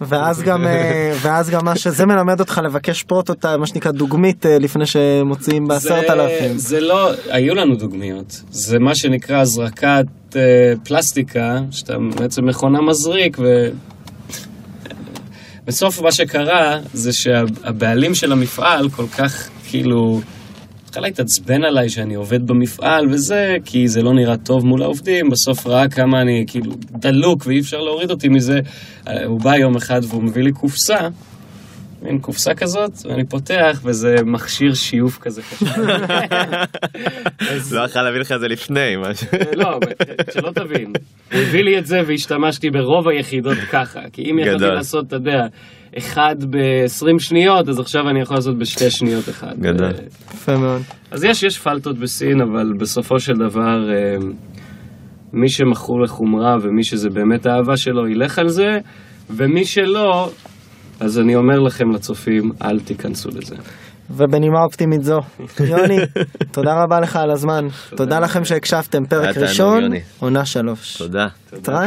S1: ואז גם, אה, ואז גם מה שזה מלמד אותך לבקש prototype, מה שנקרא דוגמית, אה, לפני שמוציאים בעשרת אלפים.
S3: זה לא, היו לנו דוגמיות. זה מה שנקרא הזרקת אה, פלסטיקה, שאתה בעצם מכונה מזריק, ו... בסוף מה שקרה זה שהבעלים של המפעל כל כך כאילו התחלה להתעצבן עליי שאני עובד במפעל וזה, כי זה לא נראה טוב מול העובדים, בסוף ראה כמה אני כאילו דלוק ואי אפשר להוריד אותי מזה. אה, הוא בא יום אחד והוא מביא לי קופסה, מין קופסה כזאת, ואני פותח וזה מכשיר שיוף כזה.
S2: לא יכול להביא לך את זה לפני, משהו.
S3: לא, שלא תבין. הוא הביא לי את זה והשתמשתי ברוב היחידות ככה. כי אם יכולתי. לעשות, אתה יודע, אחד ב-20 שניות, אז עכשיו אני יכול לעשות בשתי שניות אחד.
S2: גדול.
S3: אה,
S1: יפה מאוד.
S3: אז יש, יש פלטות בסין, אבל בסופו של דבר, אה, מי שמכור לחומרה ומי שזה באמת האהבה שלו, ילך על זה, ומי שלא, אז אני אומר לכם לצופים, אל תיכנסו לזה.
S1: ובנימה אופטימית זו, יוני, תודה רבה לך על הזמן. תודה לכם שהקשבתם, פרק ראשון,
S2: יוני.
S1: עונה שלוש.
S2: תודה.
S3: תודה.